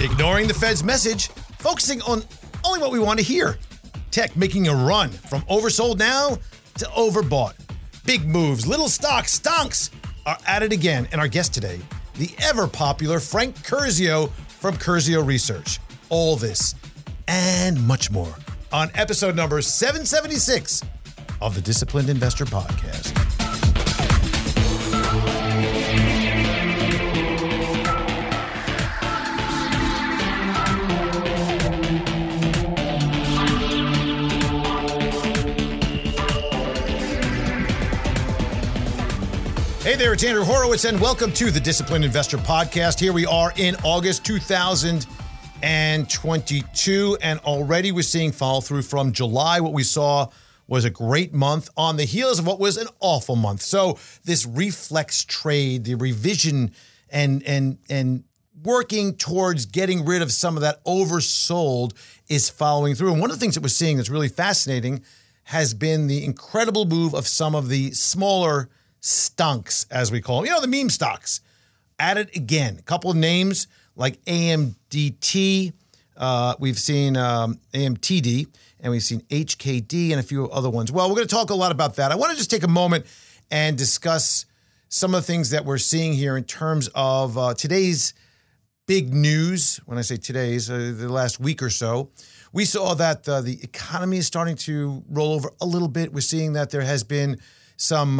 Ignoring the Fed's message, focusing on only what we want to hear. Tech making a run from oversold now to overbought. Big moves, little stocks, stonks are at it again. And our guest today, the ever popular Frank Curzio from Curzio Research. All this and much more on episode number 776 of the Disciplined Investor Podcast. Hey there, it's Andrew Horowitz, and welcome to the Disciplined Investor Podcast. Here we are in August 2022, and already we're seeing follow through from July. What we saw was a great month on the heels of what was an awful month. So this reflex trade, the revision, and and and working towards getting rid of some of that oversold is following through. And one of the things that we're seeing that's really fascinating has been the incredible move of some of the smaller stunks, as we call them. You know, the meme stocks. At it again. A couple of names like AMDT. Uh, we've seen um, AMTD and we've seen HKD and a few other ones. Well, we're going to talk a lot about that. I want to just take a moment and discuss some of the things that we're seeing here in terms of uh, today's big news. When I say today's, uh, the last week or so, we saw that uh, the economy is starting to roll over a little bit. We're seeing that there has been some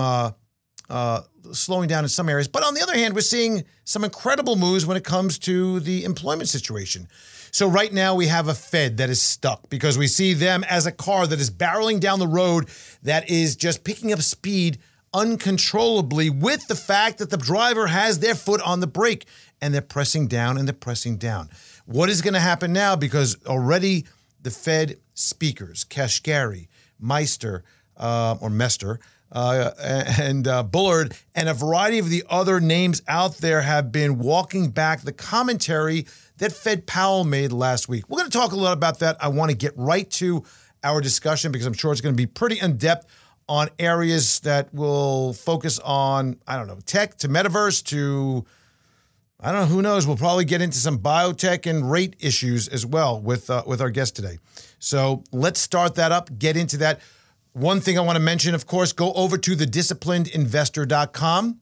uh, slowing down in some areas. But on the other hand, we're seeing some incredible moves when it comes to the employment situation. So right now we have a Fed that is stuck because we see them as a car that is barreling down the road that is just picking up speed uncontrollably with the fact that the driver has their foot on the brake and they're pressing down and they're pressing down. What is going to happen now? Because already the Fed speakers, Kashkari, Meister, uh, or Mester, uh, and uh, Bullard and a variety of the other names out there have been walking back the commentary that Fed Powell made last week. We're going to talk a lot about that. I want to get right to our discussion because I'm sure it's going to be pretty in depth on areas that will focus on, I don't know, tech to metaverse to, I don't know, who knows. We'll probably get into some biotech and rate issues as well with, uh, with our guest today. So let's start that up, get into that. One thing I want to mention, of course, go over to thedisciplinedinvestor.com.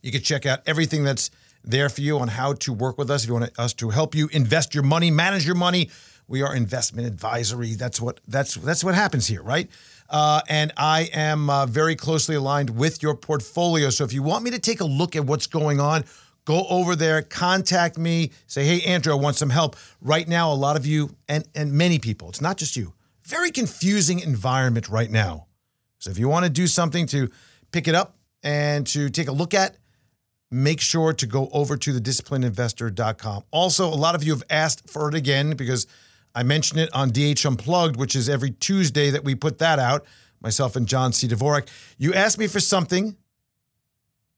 You can check out everything that's there for you on how to work with us. If you want us to help you invest your money, manage your money, we are investment advisory. That's what that's that's what happens here, right? Uh, and I am uh, very closely aligned with your portfolio. So if you want me to take a look at what's going on, go over there, contact me, say, "Hey, Andrew, I want some help." Right now, a lot of you and and many people, it's not just you very confusing environment right now. So if you want to do something to pick it up and to take a look at, make sure to go over to thedisciplinedinvestor.com. Also, a lot of you have asked for it again because I mentioned it on DH Unplugged, which is every Tuesday that we put that out, myself and John C. Dvorak. You asked me for something.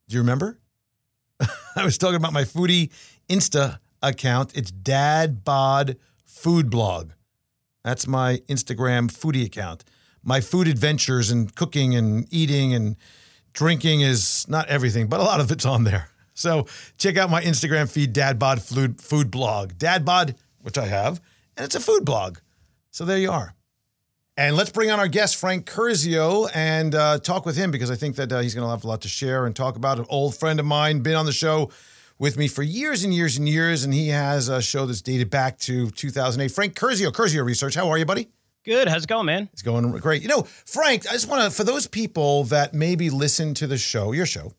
Do you remember? I was talking about my foodie Insta account. It's Dad Bod Food Blog. That's my Instagram foodie account. My food adventures and cooking and eating and drinking is not everything, but a lot of it's on there. So check out my Instagram feed, Dadbod Food, food Blog. Dadbod, which I have, and it's a food blog. So there you are. And let's bring on our guest, Frank Curzio, and uh, talk with him because I think that uh, he's going to have a lot to share and talk about. An old friend of mine, been on the show with me for years and years and years, and he has a show that's dated back to 2008. Frank Curzio, Curzio Research. How are you, buddy? Good. How's it going, man? It's going great. You know, Frank, I just want to, for those people that maybe listen to the show, your show,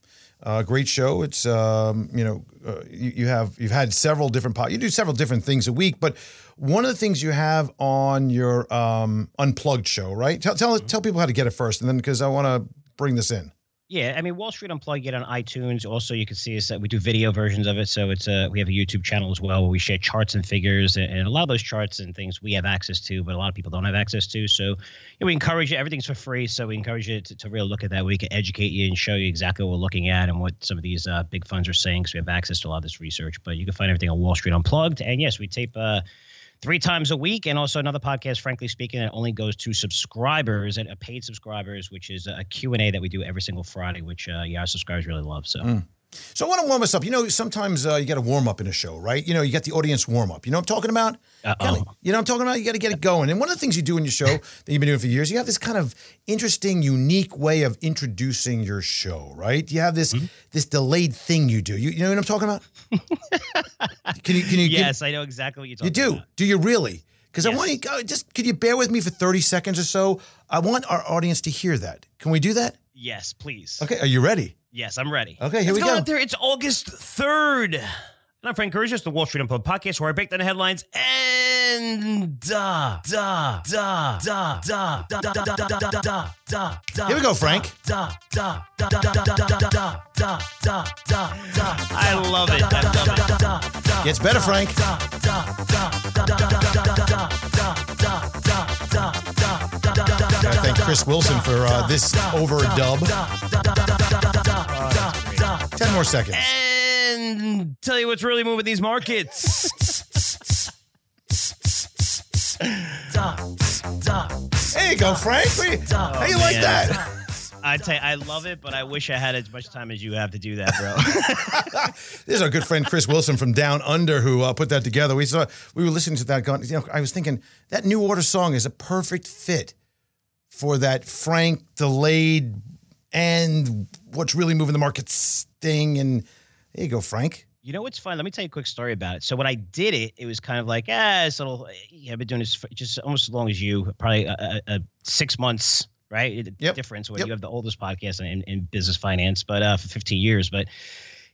uh, great show. It's um, you know uh, you, you, have you've had several different po- you do several different things a week, but one of the things you have on your um, unplugged show, right? Tell tell, tell people how to get it first, and then because I want to bring this in. Yeah, I mean Wall Street Unplugged on iTunes. Also, you can see us that we do video versions of it. So it's a we have a YouTube channel as well where we share charts and figures, and, and a lot of those charts and things we have access to, but a lot of people don't have access to. So you know, we encourage you. Everything's for free, so we encourage you to, to really look at that. We can educate you and show you exactly what we're looking at and what some of these uh, big funds are saying, because we have access to a lot of this research. But you can find everything on Wall Street Unplugged. And yes, we tape. Uh, three times a week and also another podcast frankly speaking that only goes to subscribers and uh, paid subscribers which is a q&a that we do every single friday which uh, yeah our subscribers really love so mm. So I want to warm us up. You know, sometimes uh, you got to warm up in a show, right? You know, you got the audience warm up. You know what I'm talking about? Kinda, you know what I'm talking about? You got to get it going. And one of the things you do in your show that you've been doing for years, you have this kind of interesting, unique way of introducing your show, right? You have this mm-hmm. this delayed thing you do. You, you know what I'm talking about? can you? Can you? Yes, I know exactly what you're talking. About. You do. About. Do you really? Because yes. I want you go. Just could you bear with me for 30 seconds or so? I want our audience to hear that. Can we do that? Yes, please. Okay. Are you ready? Yes, I'm ready. Okay, here Let's we go. Out there. It's August 3rd. And I'm Frank Curzio, the Wall Street Unplugged podcast where I break down the headlines and da da da da da da da da da da da da. Here we go, Frank. Da da da da da da da da da da da da. I love it. I love it. Gets better, Frank. I thank Chris Wilson for uh, this overdub. Ten more seconds. And tell you what's really moving these markets. There you go, Frank. How you like that? I tell you, I love it, but I wish I had as much time as you have to do that, bro. this is our good friend Chris Wilson from Down Under who uh, put that together. We saw we were listening to that. Going, you know, I was thinking that New Order song is a perfect fit for that Frank delayed and what's really moving the markets thing. And there you go, Frank. You know what's fun? Let me tell you a quick story about it. So when I did it, it was kind of like, ah, it's a little. Yeah, I've been doing this for just almost as long as you, probably a, a, a six months, right? Yep. Difference when yep. you have the oldest podcast in, in business finance, but uh, for 15 years. But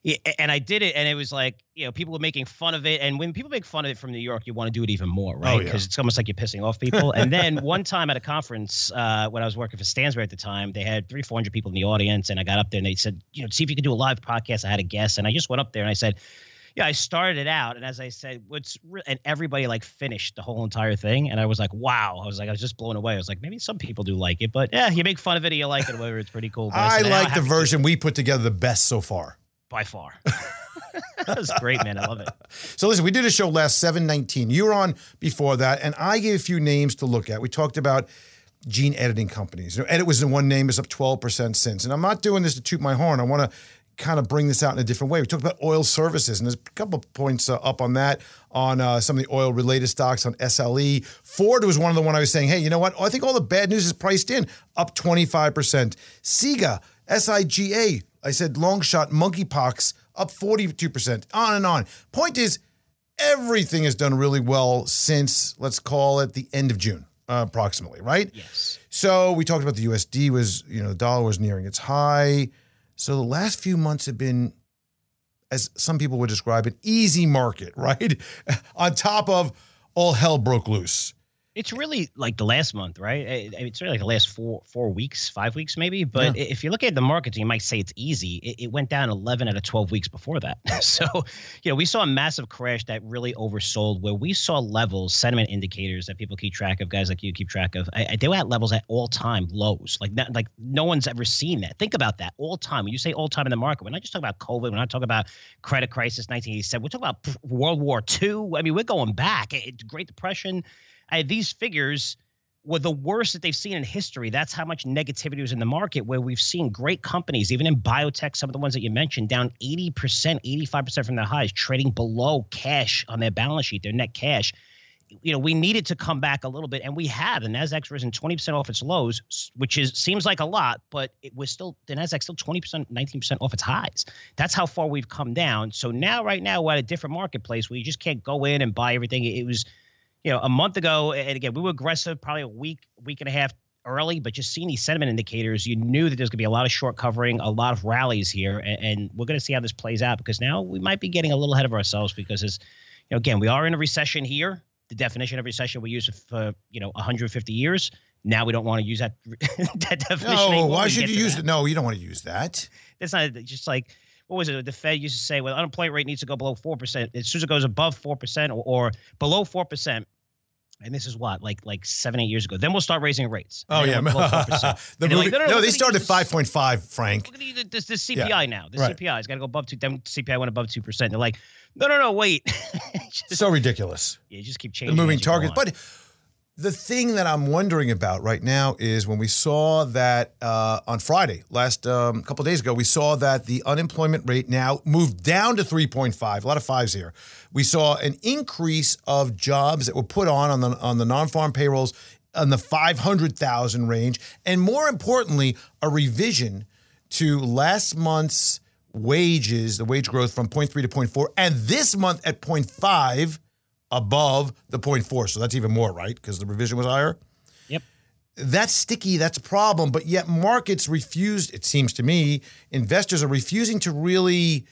and I did it, and it was like you know people were making fun of it, and when people make fun of it from New York, you want to do it even more, right? Because oh, yeah. it's almost like you're pissing off people. and then one time at a conference uh, when I was working for Stansberry at the time, they had three, four hundred people in the audience, and I got up there and they said, you know, see if you could do a live podcast. I had a guest, and I just went up there and I said. Yeah, I started it out, and as I said, what's re- and everybody like finished the whole entire thing, and I was like, wow, I was like, I was just blown away. I was like, maybe some people do like it, but yeah, you make fun of it, you like it, whatever. It's pretty cool. I, I like the version we put together the best so far by far. that was great, man. I love it. So listen, we did a show last 719. You were on before that, and I gave a few names to look at. We talked about gene editing companies. You know, Edit was in one name, is up 12% since. And I'm not doing this to toot my horn. I want to kind of bring this out in a different way. We talked about oil services, and there's a couple of points uh, up on that on uh, some of the oil related stocks on SLE. Ford was one of the one I was saying, hey, you know what? I think all the bad news is priced in, up 25%. SIGA, SIGA, I said long shot monkeypox up 42%, on and on. Point is, everything has done really well since, let's call it the end of June, uh, approximately, right? Yes. So we talked about the USD was, you know, the dollar was nearing its high. So the last few months have been, as some people would describe, an easy market, right? On top of all hell broke loose. It's really like the last month, right? It's really like the last four four weeks, five weeks maybe. But yeah. if you look at the markets, you might say it's easy. It, it, went down 11 out of 12 weeks before that. so, you know, we saw a massive crash that really oversold where we saw levels, sentiment indicators that people keep track of, guys like you keep track of. I, they were at levels at all time lows. Like, not, like no one's ever seen that. Think about that all time. When you say all time in the market, we're not just talking about COVID. We're not talking about credit crisis 1987. We're talking about World War II. I mean, we're going back. It, Great Depression I, these figures were the worst that they've seen in history. That's how much negativity was in the market, where we've seen great companies, even in biotech, some of the ones that you mentioned, down 80%, 85% from their highs, trading below cash on their balance sheet, their net cash. You know, we needed to come back a little bit, and we have. The Nasdaq's risen 20% off its lows, which is seems like a lot, but it was still the Nasdaq's still 20%, 19% off its highs. That's how far we've come down. So now, right now, we're at a different marketplace where you just can't go in and buy everything. It was you know, a month ago, and again, we were aggressive probably a week, week and a half early, but just seeing these sentiment indicators, you knew that there's going to be a lot of short covering, a lot of rallies here, and, and we're going to see how this plays out because now we might be getting a little ahead of ourselves because, as you know, again, we are in a recession here. The definition of recession we use for you know 150 years. Now we don't want to use that, that definition. No, anymore. why should you use that. it? No, you don't want to use that. That's not just like what was it? The Fed used to say, well, unemployment rate needs to go below four percent. As soon as it goes above four percent or, or below four percent, and this is what like like seven eight years ago, then we'll start raising rates. Oh yeah, then we'll go below 4%. the movie. like, no, no, no, they started five point five. Frank. look at gonna use this, this CPI Yeah. now. The Right. CPI has got to go above two. Then CPI went above two percent. They're like, no, no, no, wait. just, So ridiculous. yeah, you just keep The changing moving you go targets, but. The thing that I'm wondering about right now is when we saw that uh, on Friday, last um, couple days ago, we saw that the unemployment rate now moved down to 3.5. A lot of fives here. We saw an increase of jobs that were put on on the on the non-farm payrolls on the 500,000 range, and more importantly, a revision to last month's wages, the wage growth from 0.3 to 0.4, and this month at 0.5 above the 0.4. So that's even more, right? Because the revision was higher. Yep. That's sticky. That's a problem. But yet markets refused, it seems to me, investors are refusing to really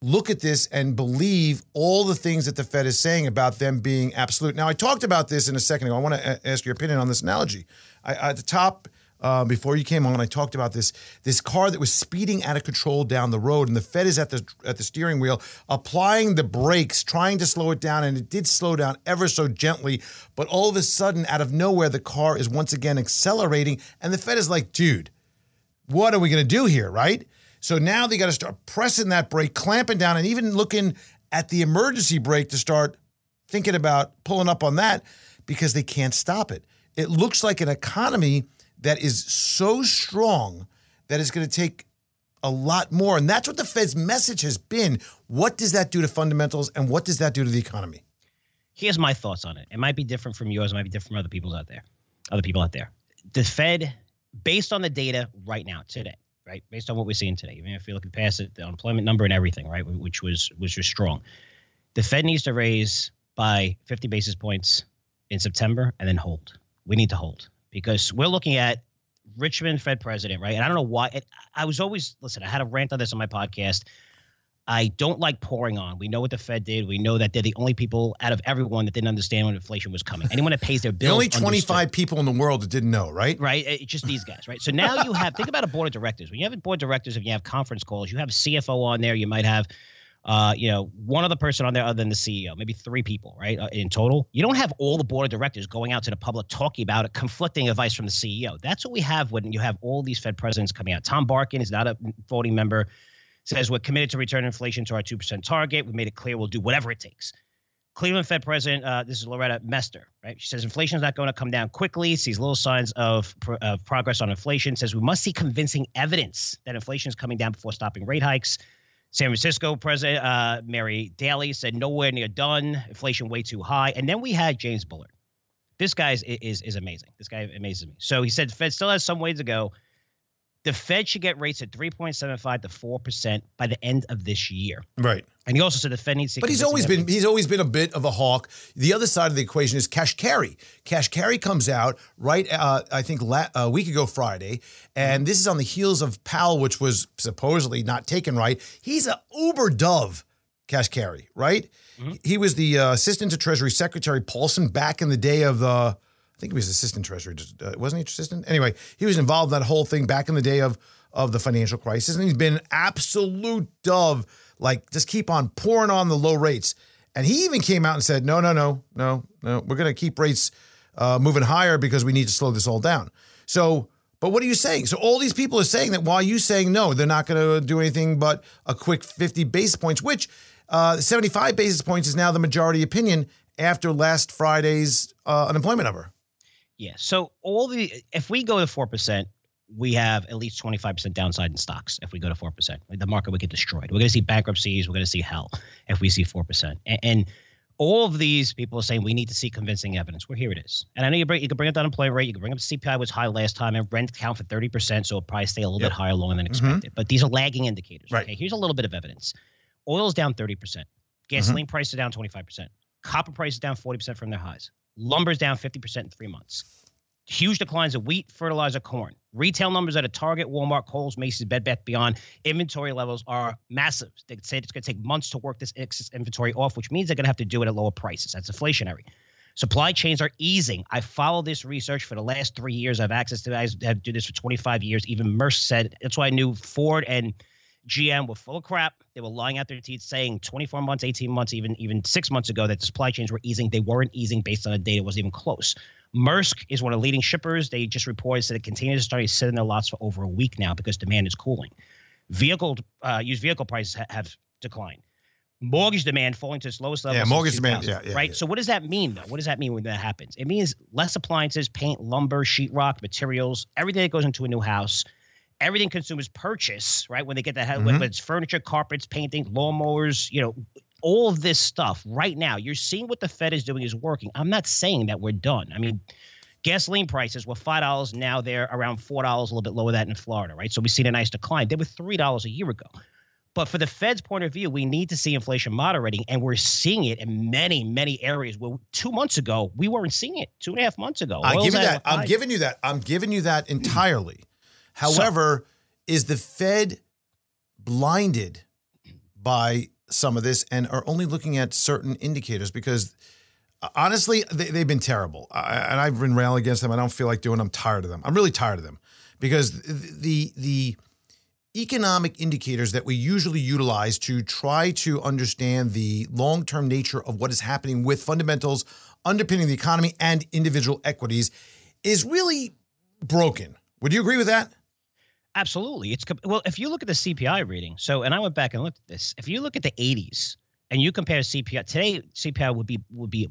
look at this and believe all the things that the Fed is saying about them being absolute. Now, I talked about this in a second ago. I want to ask your opinion on this analogy. I, at the top, uh, before you came on, I talked about this this car that was speeding out of control down the road, and the Fed is at the at the steering wheel, applying the brakes, trying to slow it down, and it did slow down ever so gently. But all of a sudden, out of nowhere, the car is once again accelerating, and the Fed is like, "Dude, what are we going to do here, right? So now they got to start pressing that brake, clamping down, and even looking at the emergency brake to start thinking about pulling up on that because they can't stop it. It looks like an economy that is so strong that it's going to take a lot more. And that's what the Fed's message has been. What does that do to fundamentals and what does that do to the economy? here's my thoughts on it. It might be different from yours. It might be different from other people's out there, other people out there. The Fed, based on the data right now, today, right, based on what we're seeing today, even if you're looking past it, the unemployment number and everything, right, which was was just strong. The Fed needs to raise by 50 basis points in September and then hold. We need to hold because we're looking at Richmond Fed president, right? And I don't know why. It, I was always listen. I had a rant on this on my podcast. I don't like pouring on. We know what the Fed did. We know that they're the only people out of everyone that didn't understand when inflation was coming. Anyone that pays their The bills. only understood, 25 people in the world that didn't know, right? Right, it's just these guys, right? So now you have think about a board of directors. When you have a board of directors, if you have conference calls, you have a CFO on there. You might have, uh, you know, one other person on there other than the CEO, maybe three people, right, uh, in total. You don't have all the board of directors going out to the public talking about it, conflicting advice from the CEO. That's what we have when you have all these Fed presidents coming out. Tom Barkin is not a voting member says we're committed to return inflation to our 2% target. We made it clear we'll do whatever it takes. Cleveland Fed President, uh, this is Loretta Mester, right? She says inflation is not going to come down quickly, sees little signs of, of progress on inflation, says we must see convincing evidence that inflation is coming down before stopping rate hikes. San Francisco President uh, Mary Daly said nowhere near done, inflation way too high. And then we had James Bullard. This guy is, is, is amazing. This guy amazes me. So he said the Fed still has some way to go. The Fed should get rates at 3.75 to 4% by the end of this year. Right. And he also said the Fed needs to. But he's always been he's always been a bit of a hawk. The other side of the equation is Kashkari. Cash carry comes out right, uh, I think la- a week ago Friday, and this is on the heels of Powell, which was supposedly not taken right. He's a uber dove Kashkari, right? He was the uh, assistant to Treasury Secretary Paulson back in the day of the. I think he was assistant treasury, uh, wasn't he assistant? Anyway, he was involved in that whole thing back in the day of of the financial crisis, and he's been absolute dove. Like just keep on pouring on the low rates, and he even came out and said, "No, no, no, no, no. We're going to keep rates uh, moving higher because we need to slow this all down." So, but what are you saying? So all these people are saying that while you saying no, they're not going to do anything but a quick fifty basis points, which uh, seventy five basis points is now the majority opinion after last Friday's uh, unemployment number. Yeah. So all the if we go to four percent, we have at least twenty five percent downside in stocks. If we go to four percent, the market would get destroyed. We're going to see bankruptcies. We're going to see hell if we see four percent. And, and all of these people are saying we need to see convincing evidence. Well, here it is. And I know you bring you can bring up the unemployment rate. You can bring up the CPI was high last time, and rent count for thirty percent, so it'll probably stay a little Yep. bit higher longer than mm-hmm. expected. But these are lagging indicators. Right. Okay. Here's a little bit of evidence. Oil's down thirty percent. Mm-hmm. Gasoline prices are down twenty five percent. Copper prices down forty percent from their highs. Lumber's down fifty percent in three months huge declines of wheat, fertilizer, corn. Retail numbers at a Target, Walmart, Kohl's, Macy's, Bed Bath Beyond. Inventory levels are massive. They say it's going to take months to work this excess inventory off, which means they're going to have to do it at lower prices. That's inflationary. Supply chains are easing. I follow this research for the last three years. I have access to. I have do this for 25 years. Even Maersk said that's why I knew Ford and GM were full of crap. They were lying out their teeth, saying 24 months, 18 months, even even six months ago that supply chains were easing. They weren't easing based on the data It wasn't even close. Maersk is one of the leading shippers. They just reported that it continues to start sitting in their lots for over a week now because demand is cooling. Vehicle uh, used vehicle prices ha- have declined mortgage demand falling to its lowest level. Yeah, mortgage demand. Yeah, yeah. Right. Yeah. So what does that mean though? What does that mean when that happens? It means less appliances, paint, lumber, sheetrock, materials, everything that goes into a new house. Everything consumers purchase, right? When they get that, mm-hmm. whether it's furniture, carpets, painting, lawnmowers, you know, all of this stuff right now, you're seeing what the Fed is doing is working. I'm not saying that we're done. I mean, gasoline prices were five dollars. Now they're around four dollars, a little bit lower than in Florida, right? So we've seen a nice decline. They were three dollars a year ago. But for the Fed's point of view, we need to see inflation moderating, and we're seeing it in many, many areas. Where two months ago we weren't seeing it. Two and a half months ago, I give you that. I'm giving you that. I'm giving you that entirely. However, so, is the Fed blinded by some of this and are only looking at certain indicators? Because uh, honestly, they, have been terrible, I, and I've been railing against them. I don't feel like doing. I'm tired of them. I'm really tired of them because the the economic indicators that we usually utilize to try to understand the long term nature of what is happening with fundamentals underpinning the economy and individual equities is really broken. Would you agree with that? Absolutely. It's well, if you look at the CPI reading, so and I went back and looked at this. If you look at the 80s and you compare CPI today, CPI would be would be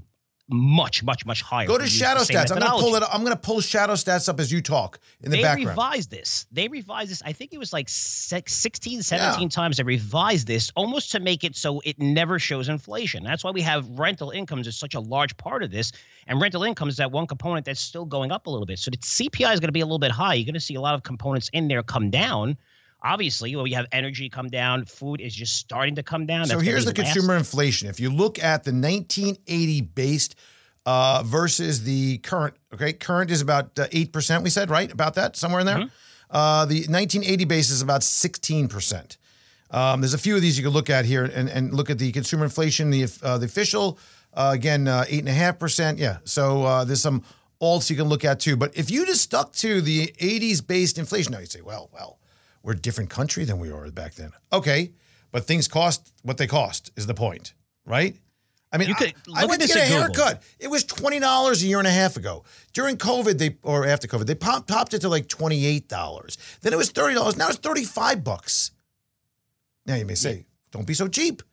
much, much, much higher. Go to shadow stats. I'm gonna pull it. Up. I'm gonna pull shadow stats up as you talk in the they background. They revised this. They revised this. I think it was like 16, 17 yeah. times they revised this almost to make it so it never shows inflation. That's why we have rental incomes is such a large part of this. And rental income is that one component that's still going up a little bit. So the CPI is going to be a little bit high. You're going to see a lot of components in there come down obviously, well, we have energy come down, food is just starting to come down. So here's the last. consumer inflation. If you look at the 1980 based uh, versus the current, okay, current is about uh, eight percent. We said right about that somewhere in there. Mm-hmm. Uh, the 1980 base is about 16 percent. Um, there's a few of these you can look at here and, and look at the consumer inflation. The uh, the official uh, again eight and a half percent. Yeah, so there's some alts you can look at too. But if you just stuck to the 80s based inflation, now you say, well, well, we're a different country than we were back then. Okay, but things cost what they cost is the point, right? I mean, could, I, I, went to get a haircut. It was twenty dollars a year and a half ago. During COVID, they or after COVID, they popped, popped it to like twenty eight dollars. Then it was thirty dollars. Now it's thirty five bucks. Now you may say, yeah. "Don't be so cheap."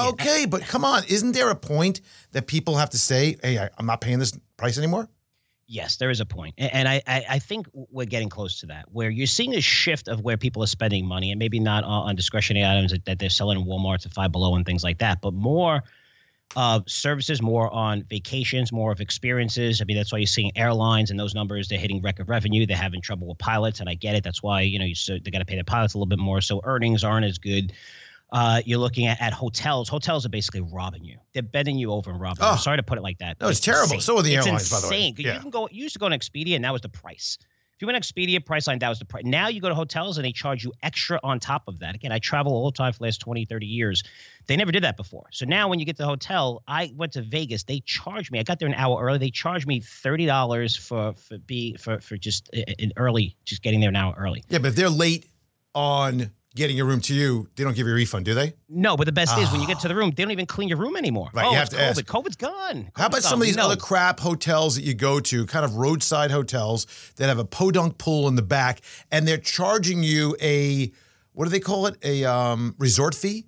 Okay, yeah. but come on, isn't there a point that people have to say, "Hey, I, I'm not paying this price anymore"? Yes, there is a point. And I, I, think we're getting close to that, where you're seeing a shift of where people are spending money, and maybe not on discretionary items that, they're selling in Walmart to five below and things like that, but more uh, services, more on vacations, more of experiences. I mean, that's why you're seeing airlines and those numbers. They're hitting record revenue. They're having trouble with pilots, and I get it. That's why you know you, so they got to pay the pilots a little bit more, so earnings aren't as good. Uh, you're looking at, at hotels. Hotels are basically robbing you. They're bending you over and robbing. Oh. I'm sorry to put it like that. No, it's, it's terrible. Insane. So are the airlines, it's insane. by the way. Yeah. You can go. You used to go on Expedia, and that was the price. If you went Expedia, Priceline, that was the price. Now you go to hotels and they charge you extra on top of that. Again, I travel all the time for the last 20, 30 years. They never did that before. So now when you get to the hotel, I went to Vegas. They charged me. I got there an hour early. They charged me thirty dollars for for be for for just an early, just getting there an hour early. Yeah, but if they're late on getting a room to you, they don't give you a refund, do they? No, but the best oh. is when you get to the room, they don't even clean your room anymore. Right, oh, you have to COVID. ask. COVID's gone. COVID's How about gone. some of these no. other crap hotels that you go to, kind of roadside hotels that have a podunk pool in the back, and they're charging you a what do they call it? A um, resort fee?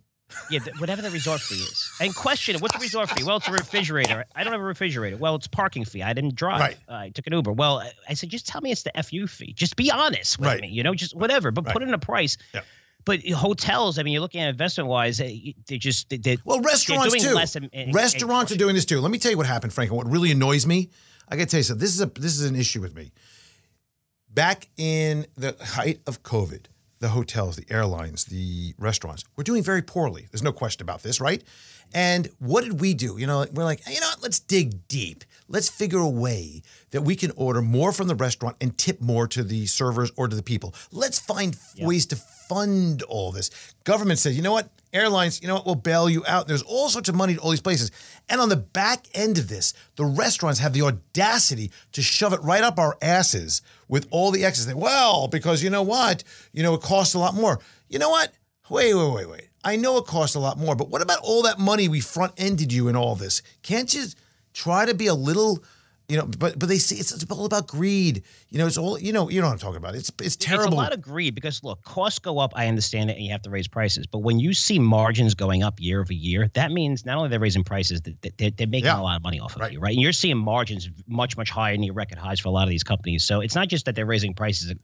Yeah, whatever the resort fee is. And question it, what's the resort fee? Well, it's a refrigerator. I don't have a refrigerator. Well, it's parking fee. I didn't drive. Right. Uh, I took an Uber. Well, I said, just tell me it's the FU fee. Just be honest with right. me, you know, just whatever, but right. put in a price. Yeah. But hotels, I mean, you're looking at investment wise, eh, they're just they well, restaurants too. In, in, restaurants in, are doing this too. Let me tell you what happened, Frank. And what really annoys me, I got to tell you something. This is a this is an issue with me. Back in the height of COVID, the hotels, the airlines, the restaurants were doing very poorly. There's no question about this, right? And what did we do? You know, we're like, hey, you know what? Let's dig deep. Let's figure a way that we can order more from the restaurant and tip more to the servers or to the people. Let's find ways to fund all this. Government says, you know what? Airlines, you know what? We'll bail you out. There's all sorts of money to all these places. And on the back end of this, the restaurants have the audacity to shove it right up our asses with all the excess. Well, because you know what? You know, it costs a lot more. You know what? Wait, wait, wait, wait. I know it costs a lot more, but what about all that money we front ended you in all this? Can't you try to be a little you know, but but they see it's, it's all about greed. You know, it's all you know. You know what I'm talking about. It's it's terrible. It's a lot of greed because look, costs go up. I understand it, and you have to raise prices. But when you see margins going up year over year, that means not only they're raising prices, they're, they're making yeah. a lot of money off of right. you, right? And you're seeing margins much much higher near record highs for a lot of these companies. So it's not just that they're raising prices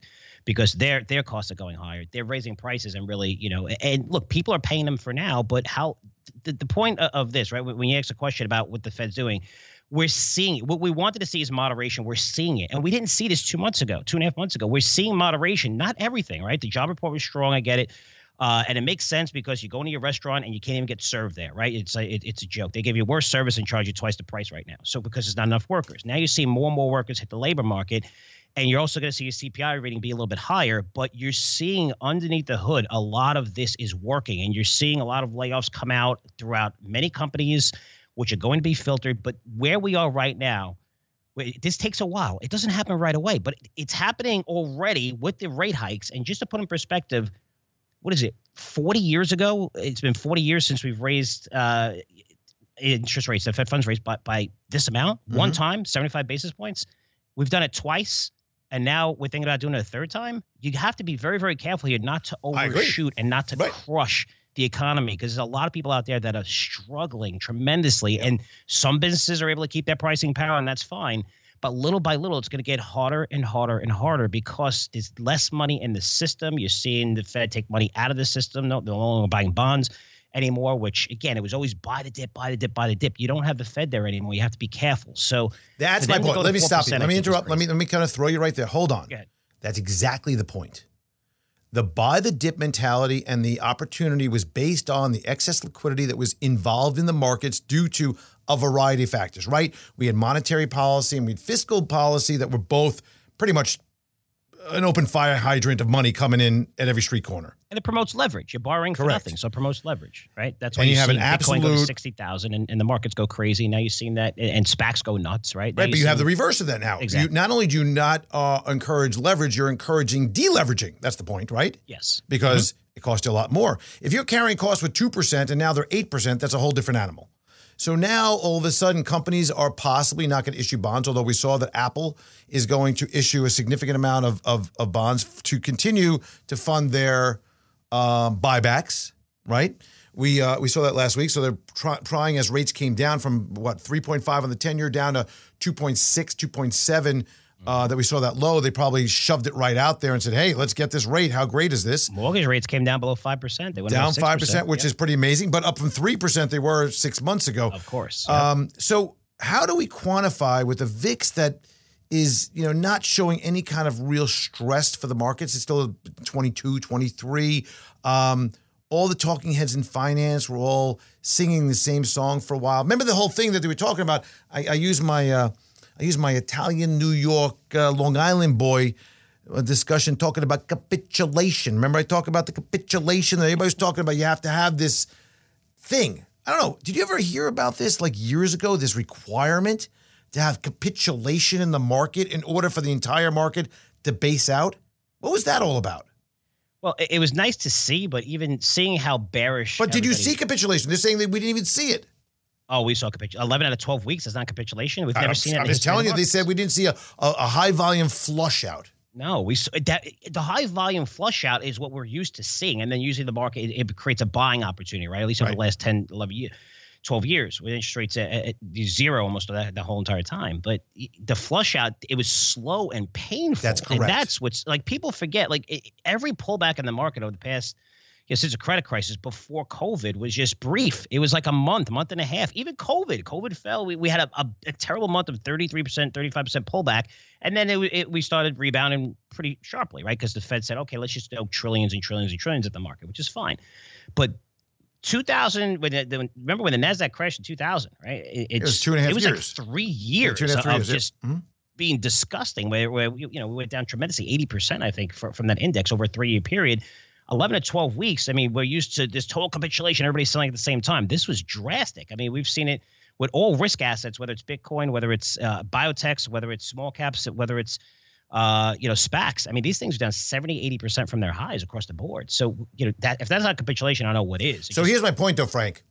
because their their costs are going higher. They're raising prices and really, you know, and look, people are paying them for now. But how the, the point of this, right? When you ask a question about what the Fed's doing we're seeing what we wanted to see is moderation. We're seeing it. And we didn't see this two months ago, two and a half months ago. We're seeing moderation, not everything, right? The job report was strong. I get it. Uh, and it makes sense because you go into your restaurant and you can't even get served there, right? It's a it, it's a joke. They give you worse service and charge you twice the price right now. So because there's not enough workers. Now you see more and more workers hit the labor market, and you're also going to see your CPI rating be a little bit higher. But you're seeing underneath the hood a lot of this is working, and you're seeing a lot of layoffs come out throughout many companies which are going to be filtered. But where we are right now, this takes a while. It doesn't happen right away, but it's happening already with the rate hikes. And just to put in perspective, what is it? 40 years ago, it's been 40 years since we've raised uh, interest rates, the Fed funds raised by, by this amount, mm-hmm. one time, 75 basis points. We've done it twice. And now we're thinking about doing it a third time. You have to be very, very careful here not to overshoot and not to right. crush the economy because there's a lot of people out there that are struggling tremendously and some businesses are able to keep their pricing power and that's fine but little by little it's going to get harder and harder and harder because there's less money in the system. You're seeing the fed take money out of the system. No, they're no longer buying bonds anymore which again it was always buy the dip buy the dip buy the dip. You don't have the fed there anymore. You have to be careful. So that's my point. let me stop you. Let me interrupt. Let me let me kind of throw you right there. Hold on. That's exactly the point the buy the dip mentality and the opportunity was based on the excess liquidity that was involved in the markets due to a variety of factors, right? We had monetary policy and we had fiscal policy that were both pretty much an open fire hydrant of money coming in at every street corner. And it promotes leverage. You're borrowing for nothing, so it promotes leverage, right? That's why and you, have an absolute Bitcoin go to sixty thousand, and, and the markets go crazy. Now you've seen that, and SPACs go nuts, right? Now right, but you have the reverse of that now. Exactly. You, not only do you not uh, encourage leverage, you're encouraging deleveraging. That's the point, right? Yes. Because mm-hmm. it costs you a lot more. If you're carrying costs with two percent and now they're eight percent, that's a whole different animal. So now all of a sudden, companies are possibly not going to issue bonds, although we saw that Apple is going to issue a significant amount of, of, of bonds to continue to fund their um, buybacks, right? We, uh, we saw that last week. So they're try- trying as rates came down from what, 3.5 on the 10 year down to 2.6, 2.7 uh, that we saw that low, they probably shoved it right out there and said, "Hey, let's get this rate. How great is this?" Mortgage rates came down below five percent. They went down five percent, which yeah. is pretty amazing, but up from three percent they were six months ago. Of course. Um, so, how do we quantify with the VIX that is you know not showing any kind of real stress for the markets? It's still 22, 23. Um, all the talking heads in finance were all singing the same song for a while. Remember the whole thing that they were talking about? I, I use my uh, I use my Italian New York uh, Long Island boy uh, discussion talking about capitulation. Remember I talked about the capitulation that everybody's talking about. You have to have this thing. I don't know. Did you ever hear about this like years ago? This requirement to have capitulation in the market in order for the entire market to base out. What was that all about? Well, it was nice to see, but even seeing how bearish. But did you see capitulation? They're saying that we didn't even see it. Oh, we saw capitulation. Eleven out of twelve weeks is not capitulation. We've never I'm, seen it. I'm just telling you. They said we didn't see a, a, a high volume flush out. No, we that the high volume flush out is what we're used to seeing, and then usually the market it, it creates a buying opportunity, right? At least over right. the last 10, 11 years. 12 years with interest rates at, at zero almost the, the whole entire time. But the flush out, it was slow and painful. That's correct. And that's what's like people forget. Like it, every pullback in the market over the past know, since the credit crisis before COVID was just brief. It was like a month, month and a half. Even COVID, COVID fell. We, we had a, a, a terrible month of 33%, 35% pullback. And then it, it, we started rebounding pretty sharply, right? Because the Fed said, okay, let's just throw trillions and trillions and trillions at the market, which is fine. But 2000, when the, remember when the NASDAQ crashed in 2000, right? It, it was two and a half it was years. Like three years, yeah, two and a half, three of years, just mm-hmm. being disgusting where, where, you know, we went down tremendously, 80%, I think, for, from that index over a three year period 11 to 12 weeks, I mean, we're used to this total capitulation, everybody's selling at the same time. This was drastic. I mean, we've seen it with all risk assets, whether it's Bitcoin, whether it's uh, biotechs, whether it's small caps, whether it's uh, you know, SPACs. I mean, these things are down 70, 80% from their highs across the board. So, you know, that if that's not capitulation, I don't know what is. so just, here's my point though, Frank.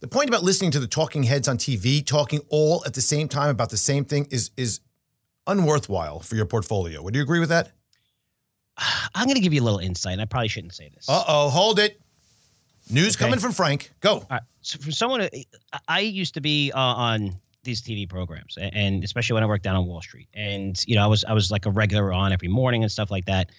The point about listening to the talking heads on TV talking all at the same time about the same thing is is unworthwhile for your portfolio. Would you agree with that? I'm going to give you a little insight. I probably shouldn't say this. Uh oh, hold it. News okay. coming from Frank. Go. All right. So from someone, I used to be uh, on these TV programs, and especially when I worked down on Wall Street, and you know, I was I was like a regular on every morning and stuff like that.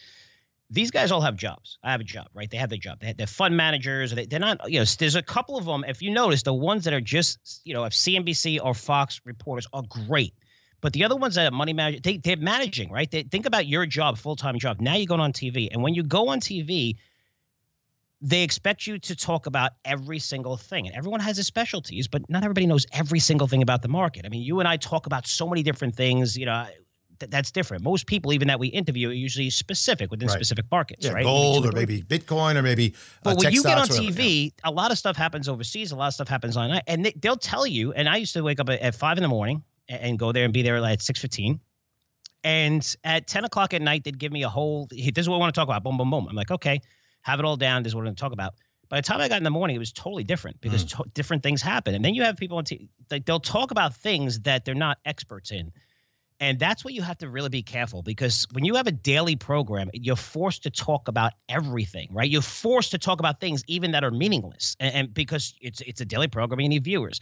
These guys all have jobs. I have a job, right? They have their job. They, are fund managers. They, they're not, you know. There's a couple of them. If you notice, the ones that are just, you know, if CNBC or Fox reporters are great, but the other ones that are money manager, they, they're managing, right? They, think about your job, full time job. Now you're going on TV, and when you go on TV, they expect you to talk about every single thing. And everyone has his specialties, but not everybody knows every single thing about the market. I mean, you and I talk about so many different things, you know, th- that's different. Most people, even that we interview, are usually specific within right. specific markets, yeah, right? Gold or maybe Bitcoin or maybe. Uh, but when you get on TV, yeah. a lot of stuff happens overseas, a lot of stuff happens online. And they, will tell you, and I used to wake up at, at five in the morning and, go there and be there at 6.15. And at 10 o'clock at night, they'd give me a whole, this is what I want to talk about. Boom, boom, boom. I'm like, okay have it all down. This is what we're going to talk about. By the time I got in the morning, it was totally different because mm. to- different things happen. And then you have people on t- like they'll talk about things that they're not experts in. And that's what you have to really be careful because when you have a daily program, you're forced to talk about everything, right? You're forced to talk about things even that are meaningless, and, and because it's it's a daily program, you need viewers.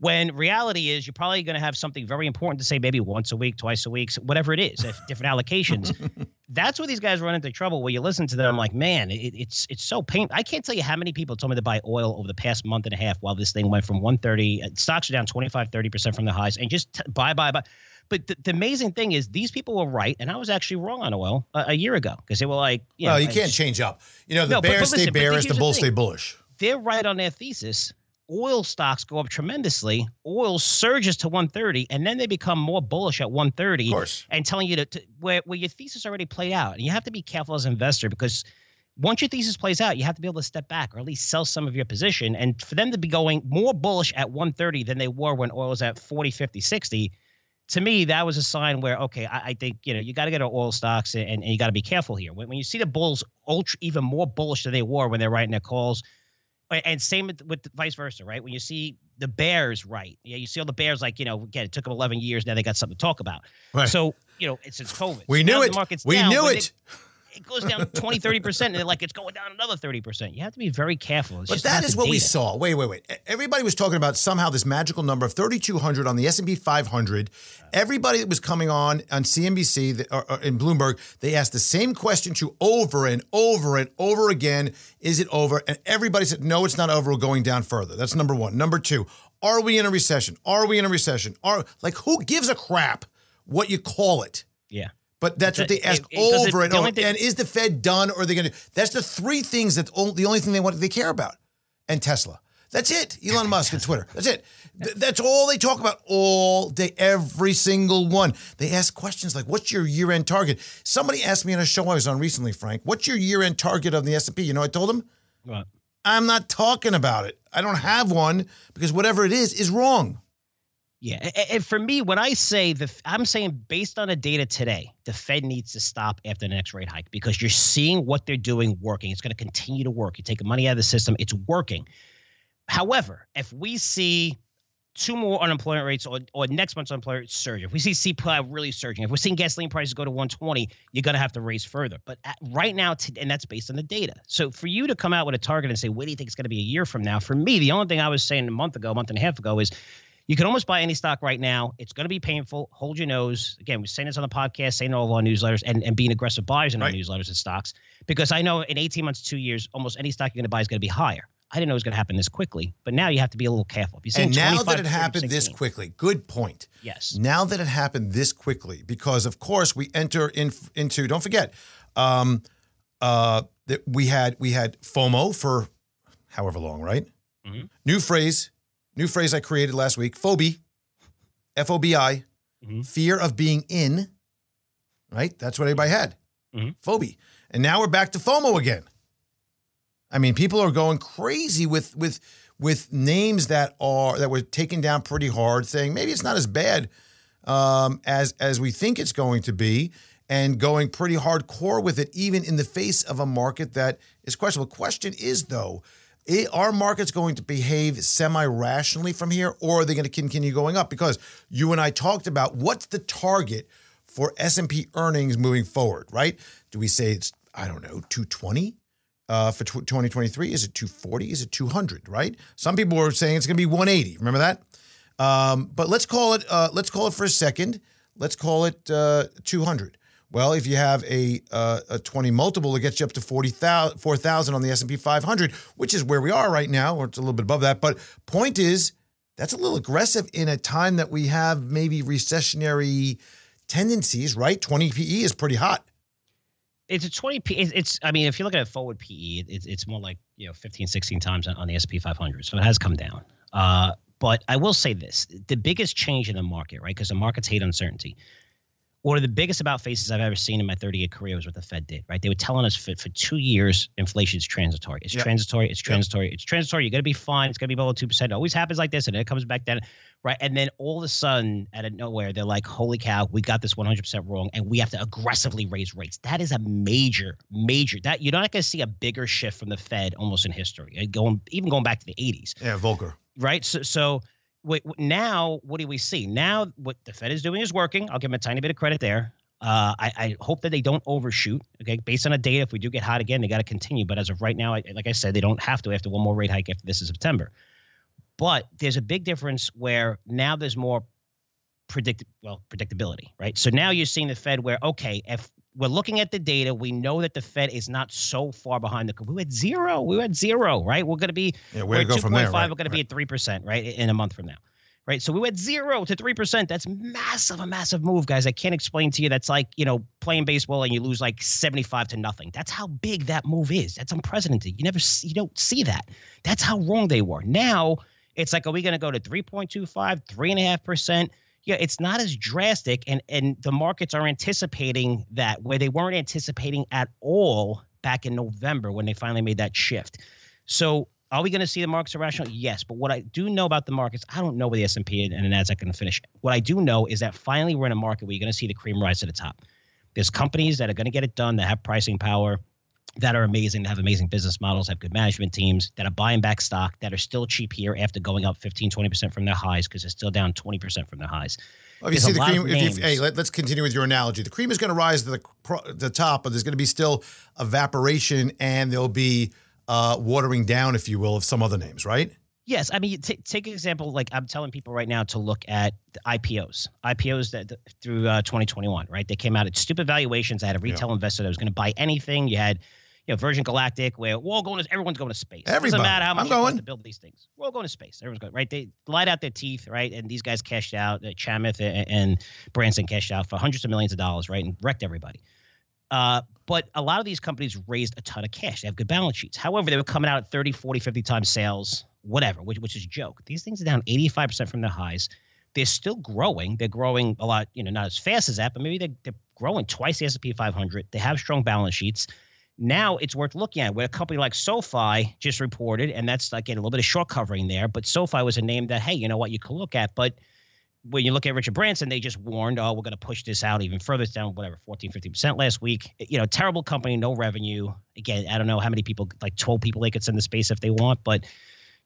When reality is, you're probably going to have something very important to say, maybe once a week, twice a week, whatever it is, different allocations. That's where these guys run into trouble. Where you listen to them, I'm like, man, it, it's it's so painful. I can't tell you how many people told me to buy oil over the past month and a half while this thing went from 130. Uh, stocks are down 25, 30 percent from the highs, and just t- buy, buy, buy. But the, the, amazing thing is, these people were right, and I was actually wrong on oil a, a year ago because they were like, you well, know, you can't change up. You know, the no, bears but, but listen, stay bearish, the bulls stay bullish. They're right on their thesis oil stocks go up tremendously. Oil surges to 130, and then they become more bullish at 130 and telling you to, to where, where your thesis already played out. And you have to be careful as an investor because once your thesis plays out, you have to be able to step back or at least sell some of your position. And for them to be going more bullish at 130 than they were when oil was at 40, 50, 60, to me, that was a sign where, okay, I, I think, you know, you got to get our oil stocks and, and you got to be careful here. When, when you see the bulls ultra, even more bullish than they were when they're writing their calls – and same with, with vice versa, right? When you see the Bears, right? Yeah, you see all the Bears, like you know, again, it took them 11 years. Now they got something to talk about. Right. So you know, it's since COVID. We knew it. we down, knew it. They, it goes down 20, 30%, and like it's going down another 30%. You have to be very careful. It's but that is what data. we saw. Wait, wait, wait. Everybody was talking about somehow this magical number of 3,200 on the S&P 500. Everybody that was coming on on CNBC or, or in Bloomberg, they asked the same question to over and over and over again. Is it over? And everybody said, no, it's not over. We're going down further. That's number one. Number two, are we in a recession? Are we in a recession? Are like who gives a crap what you call it? Yeah. But that's what they ask it, it, over it, and over. Thing- and is the Fed done, or are they going to? That's the three things that the only thing they want they care about, and Tesla. That's it. Elon Musk and Twitter. That's it. That's all they talk about all day, every single one. They ask questions like, "What's your year-end target?" Somebody asked me on a show I was on recently, Frank. What's your year-end target of the S and P? You know, I told them, "What?" I'm not talking about it. I don't have one because whatever it is is wrong. Yeah, and for me, when I say the, I'm saying based on the data today, the Fed needs to stop after the next rate hike because you're seeing what they're doing working. It's going to continue to work. You take money out of the system, it's working. However, if we see two more unemployment rates or, or next month's unemployment rate surge, if we see CPI really surging, if we're seeing gasoline prices go to 120, you're going to have to raise further. But at, right now, and that's based on the data. So for you to come out with a target and say, what do you think it's going to be a year from now? For me, the only thing I was saying a month ago, a month and a half ago is you can almost buy any stock right now. It's going to be painful. Hold your nose. Again, we're saying this on the podcast, saying all of our newsletters, and, and being aggressive buyers in right. our newsletters and stocks. Because I know in 18 months, two years, almost any stock you're going to buy is going to be higher. I didn't know it was going to happen this quickly, but now you have to be a little careful. And now that it happened this quickly, good point. Yes. Now that it happened this quickly, because of course we enter in, into. Don't forget, um, uh, that we had we had FOMO for however long, right? Mm-hmm. New phrase New phrase I created last week phobia, F O B I, mm-hmm. fear of being in, right? That's what everybody had. Mm-hmm. Phobia. And now we're back to FOMO again. I mean, people are going crazy with with with names that are that were taken down pretty hard, saying maybe it's not as bad um, as as we think it's going to be, and going pretty hardcore with it, even in the face of a market that is questionable. Question is though, are markets going to behave semi-rationally from here, or are they going to continue going up? Because you and I talked about what's the target for S&P earnings moving forward, right? Do we say it's I don't know 220? Uh, for 2023, is it 240? Is it 200? Right? Some people are saying it's going to be 180. Remember that? Um, but let's call it. Uh, let's call it for a second. Let's call it uh, 200. Well, if you have a uh, a 20 multiple, it gets you up to 4,000 on the S&P 500, which is where we are right now, or it's a little bit above that. But point is, that's a little aggressive in a time that we have maybe recessionary tendencies, right? 20 PE is pretty hot. It's a 20 P. It's, I mean, if you look at a forward PE, it's, it's more like, you know, 15, 16 times on, on the S&P 500. So it has come down. Uh, but I will say this the biggest change in the market, right? Because the markets hate uncertainty one of the biggest about faces I've ever seen in my 30 year career was what the Fed did, right? They were telling us for, for two years, inflation is transitory. It's yep. transitory. It's transitory. Yep. It's transitory. You're going to be fine. It's going to be below 2%. It always happens like this. And then it comes back down, right? And then all of a sudden, out of nowhere, they're like, holy cow, we got this 100% wrong. And we have to aggressively raise rates. That is a major, major, that you're not going to see a bigger shift from the Fed almost in history, uh, going, even going back to the 80s. Yeah, Volcker. Right. So, so, Wait, now what do we see? Now what the Fed is doing is working. I'll give them a tiny bit of credit there. Uh, I, I, hope that they don't overshoot. Okay, based on the data, if we do get hot again, they got to continue. But as of right now, I, like I said, they don't have to after one more rate hike after this is September. But there's a big difference where now there's more predict well predictability, right? So now you're seeing the Fed where okay, if we're looking at the data, we know that the Fed is not so far behind the. curve. We had zero. We had zero, right? We're going to be. Yeah, we're, we're go from there. Right? We're going to be at three percent, right, in a month from now right? So we went zero to three percent. That's massive, a massive move, guys. I can't explain to you. That's like you know playing baseball and you lose like seventy-five to nothing. That's how big that move is. That's unprecedented. You never, see, you don't see that. That's how wrong they were. Now it's like, are we going to go to 3.25, three and a half percent? Yeah, it's not as drastic, and and the markets are anticipating that where they weren't anticipating at all back in November when they finally made that shift. So are we going to see the markets irrational? Yes, but what I do know about the markets, I don't know where the S and P and the Nasdaq are going to finish. What I do know is that finally we're in a market where you're going to see the cream rise to the top. There's companies that are going to get it done that have pricing power, that are amazing, that have amazing business models, have good management teams, that are buying back stock, that are still cheap here after going up 15, 20% from their highs because they're still down 20% from their highs. Well, if you see the cream, if you, hey, let, us continue with your analogy. The cream is going to rise to the, the top, but there's going to be still evaporation and there'll be – uh, watering down, if you will, of some other names, right? Yes, I mean, t- take an example. Like I'm telling people right now to look at the IPOs, IPOs that through uh, 2021, right? They came out at stupid valuations. I had a retail yeah. investor that was going to buy anything. You had, you know, Virgin Galactic, where we're all going to, everyone's going to space. Everybody. It doesn't matter how much I'm going. to build these things. We're all going to space. Everyone's going, right? They lied out their teeth, right? And these guys cashed out. Uh, Chamath and, and Branson cashed out for hundreds of millions of dollars, right? And wrecked everybody. Uh, but a lot of these companies raised a ton of cash. They have good balance sheets. However, they were coming out at 30, 40, 50 times sales, whatever, which, which is a joke. These things are down 85% from their highs. They're still growing. They're growing a lot, you know, not as fast as that, but maybe they're, they're growing twice the S&P 500. They have strong balance sheets. Now it's worth looking at. Where a company like SoFi just reported, and that's like a little bit of short covering there, but SoFi was a name that, hey, you know what, you could look at. But – when you look at Richard Branson, they just warned, oh, we're going to push this out even further. It's down, whatever, 14, 15% last week. You know, terrible company, no revenue. Again, I don't know how many people, like 12 people they could send to space if they want, but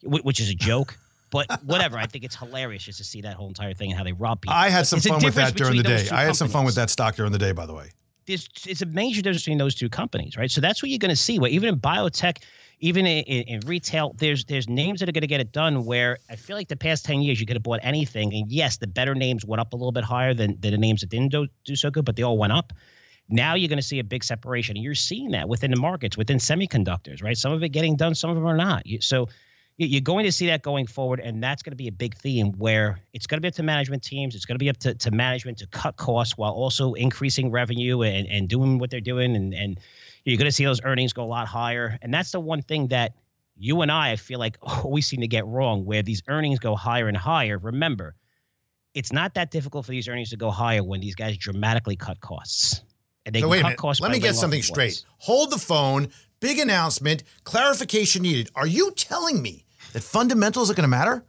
which is a joke. But whatever, I think it's hilarious just to see that whole entire thing and how they rob people. I had some fun with that during the day. I had some fun with that stock during the day, by the way. There's, it's a major difference between those two companies, right? So that's what you're going to see. Where even in biotech, even in, in, retail, there's there's names that are going to get it done. Where I feel like the past ten years you could have bought anything, and yes, the better names went up a little bit higher than, than the names that didn't do, do so good, but they all went up. Now you're going to see a big separation, and you're seeing that within the markets, within semiconductors, right? Some of it getting done, some of them are not. So you're going to see that going forward, and that's going to be a big theme where it's going to be up to management teams. It's going to be up to, to management to cut costs while also increasing revenue and, and doing what they're doing. And, and you're going to see those earnings go a lot higher. And that's the one thing that you and I, I feel like always seem to get wrong where these earnings go higher and higher. Remember, it's not that difficult for these earnings to go higher when these guys dramatically cut costs. And they so wait cut a minute. Let me get something straight. Hold the phone big announcement, clarification needed. Are you telling me that fundamentals are going to matter?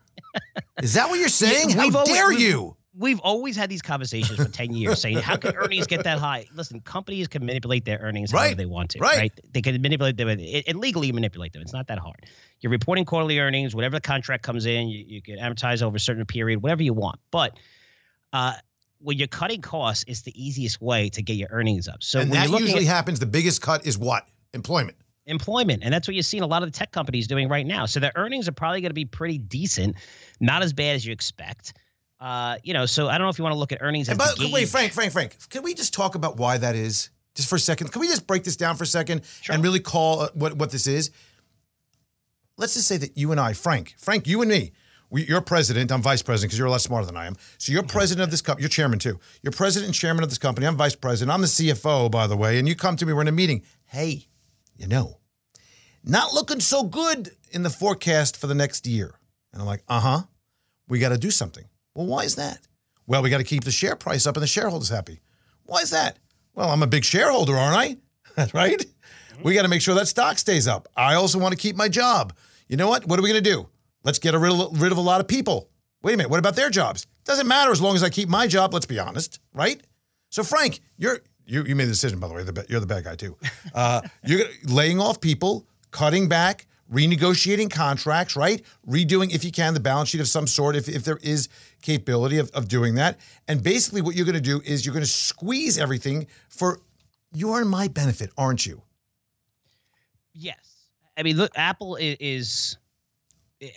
Is that what you're saying? Yeah, How always- dare we've- you? We've always had these conversations for 10 years saying, how can earnings get that high? Listen, companies can manipulate their earnings however they want to, right. right? They can manipulate them and, legally manipulate them. It's not that hard. You're reporting quarterly earnings, whatever the contract comes in, you, you can amortize over a certain period, whatever you want. But uh, when you're cutting costs, it's the easiest way to get your earnings up. So and when that usually at happens. The biggest cut is what? Employment. Employment, and that's what you're seeing a lot of the tech companies doing right now. So their earnings are probably going to be pretty decent, not as bad as you expect. Uh, you know, so I don't know if you want to look at earnings. And the wait. Frank, Frank, Frank, can we just talk about why that is? Just for a second. Can we just break this down for a second and really call uh, what, what this is? Let's just say that you and I, Frank, Frank, you and me, we, you're president, I'm vice president because you're a lot smarter than I am. So you're president of this company, you're chairman too. You're president and chairman of this company. I'm vice president. I'm the CFO, by the way. And you come to me, we're in a meeting. Hey, you know, not looking so good in the forecast for the next year. And I'm like, uh huh. We got to do something. Well, why is that? Well, we got to keep the share price up and the shareholders happy. Why is that? Well, I'm a big shareholder, aren't I? Right. We got to make sure that stock stays up. I also want to keep my job. You know what? What are we going to do? Let's get rid of, rid of a lot of people. Wait a minute. What about their jobs? Doesn't matter as long as I keep my job. Let's be honest, right? So, Frank, you're you you made the decision, by the way. The, you're the bad guy too. Uh, you're laying off people, cutting back, renegotiating contracts, right? Redoing, if you can, the balance sheet of some sort, if, if there is capability of, of doing that. And basically, what you're going to do is you're going to squeeze everything for your and my benefit, aren't you? Yes, I mean, look, Apple is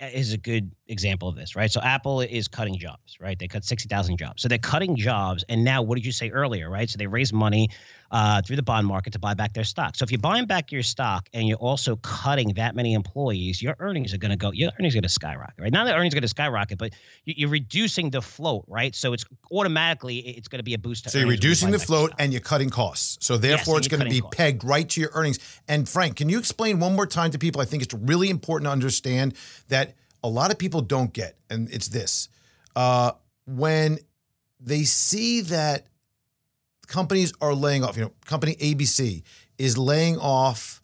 is a good example of this, right? So Apple is cutting jobs, right? They cut sixty thousand jobs, so they're cutting jobs. And now, what did you say earlier, right? So they raise money uh, through the bond market to buy back their stock. So if you're buying back your stock and you're also cutting that many employees, your earnings are going to go. Your earnings are going to skyrocket, right? Not that earnings are going to skyrocket, but you- you're reducing the float, right? So it's automatically it's going to be a boost. To So you're earnings when you reducing the float and you're cutting costs. So therefore, and it's going to be costs. pegged right to your earnings. And Frank, can you explain one more time to people? I think it's really important to understand that a lot of people don't get, and it's this: uh, when they see that companies are laying off, you know, company ABC is laying off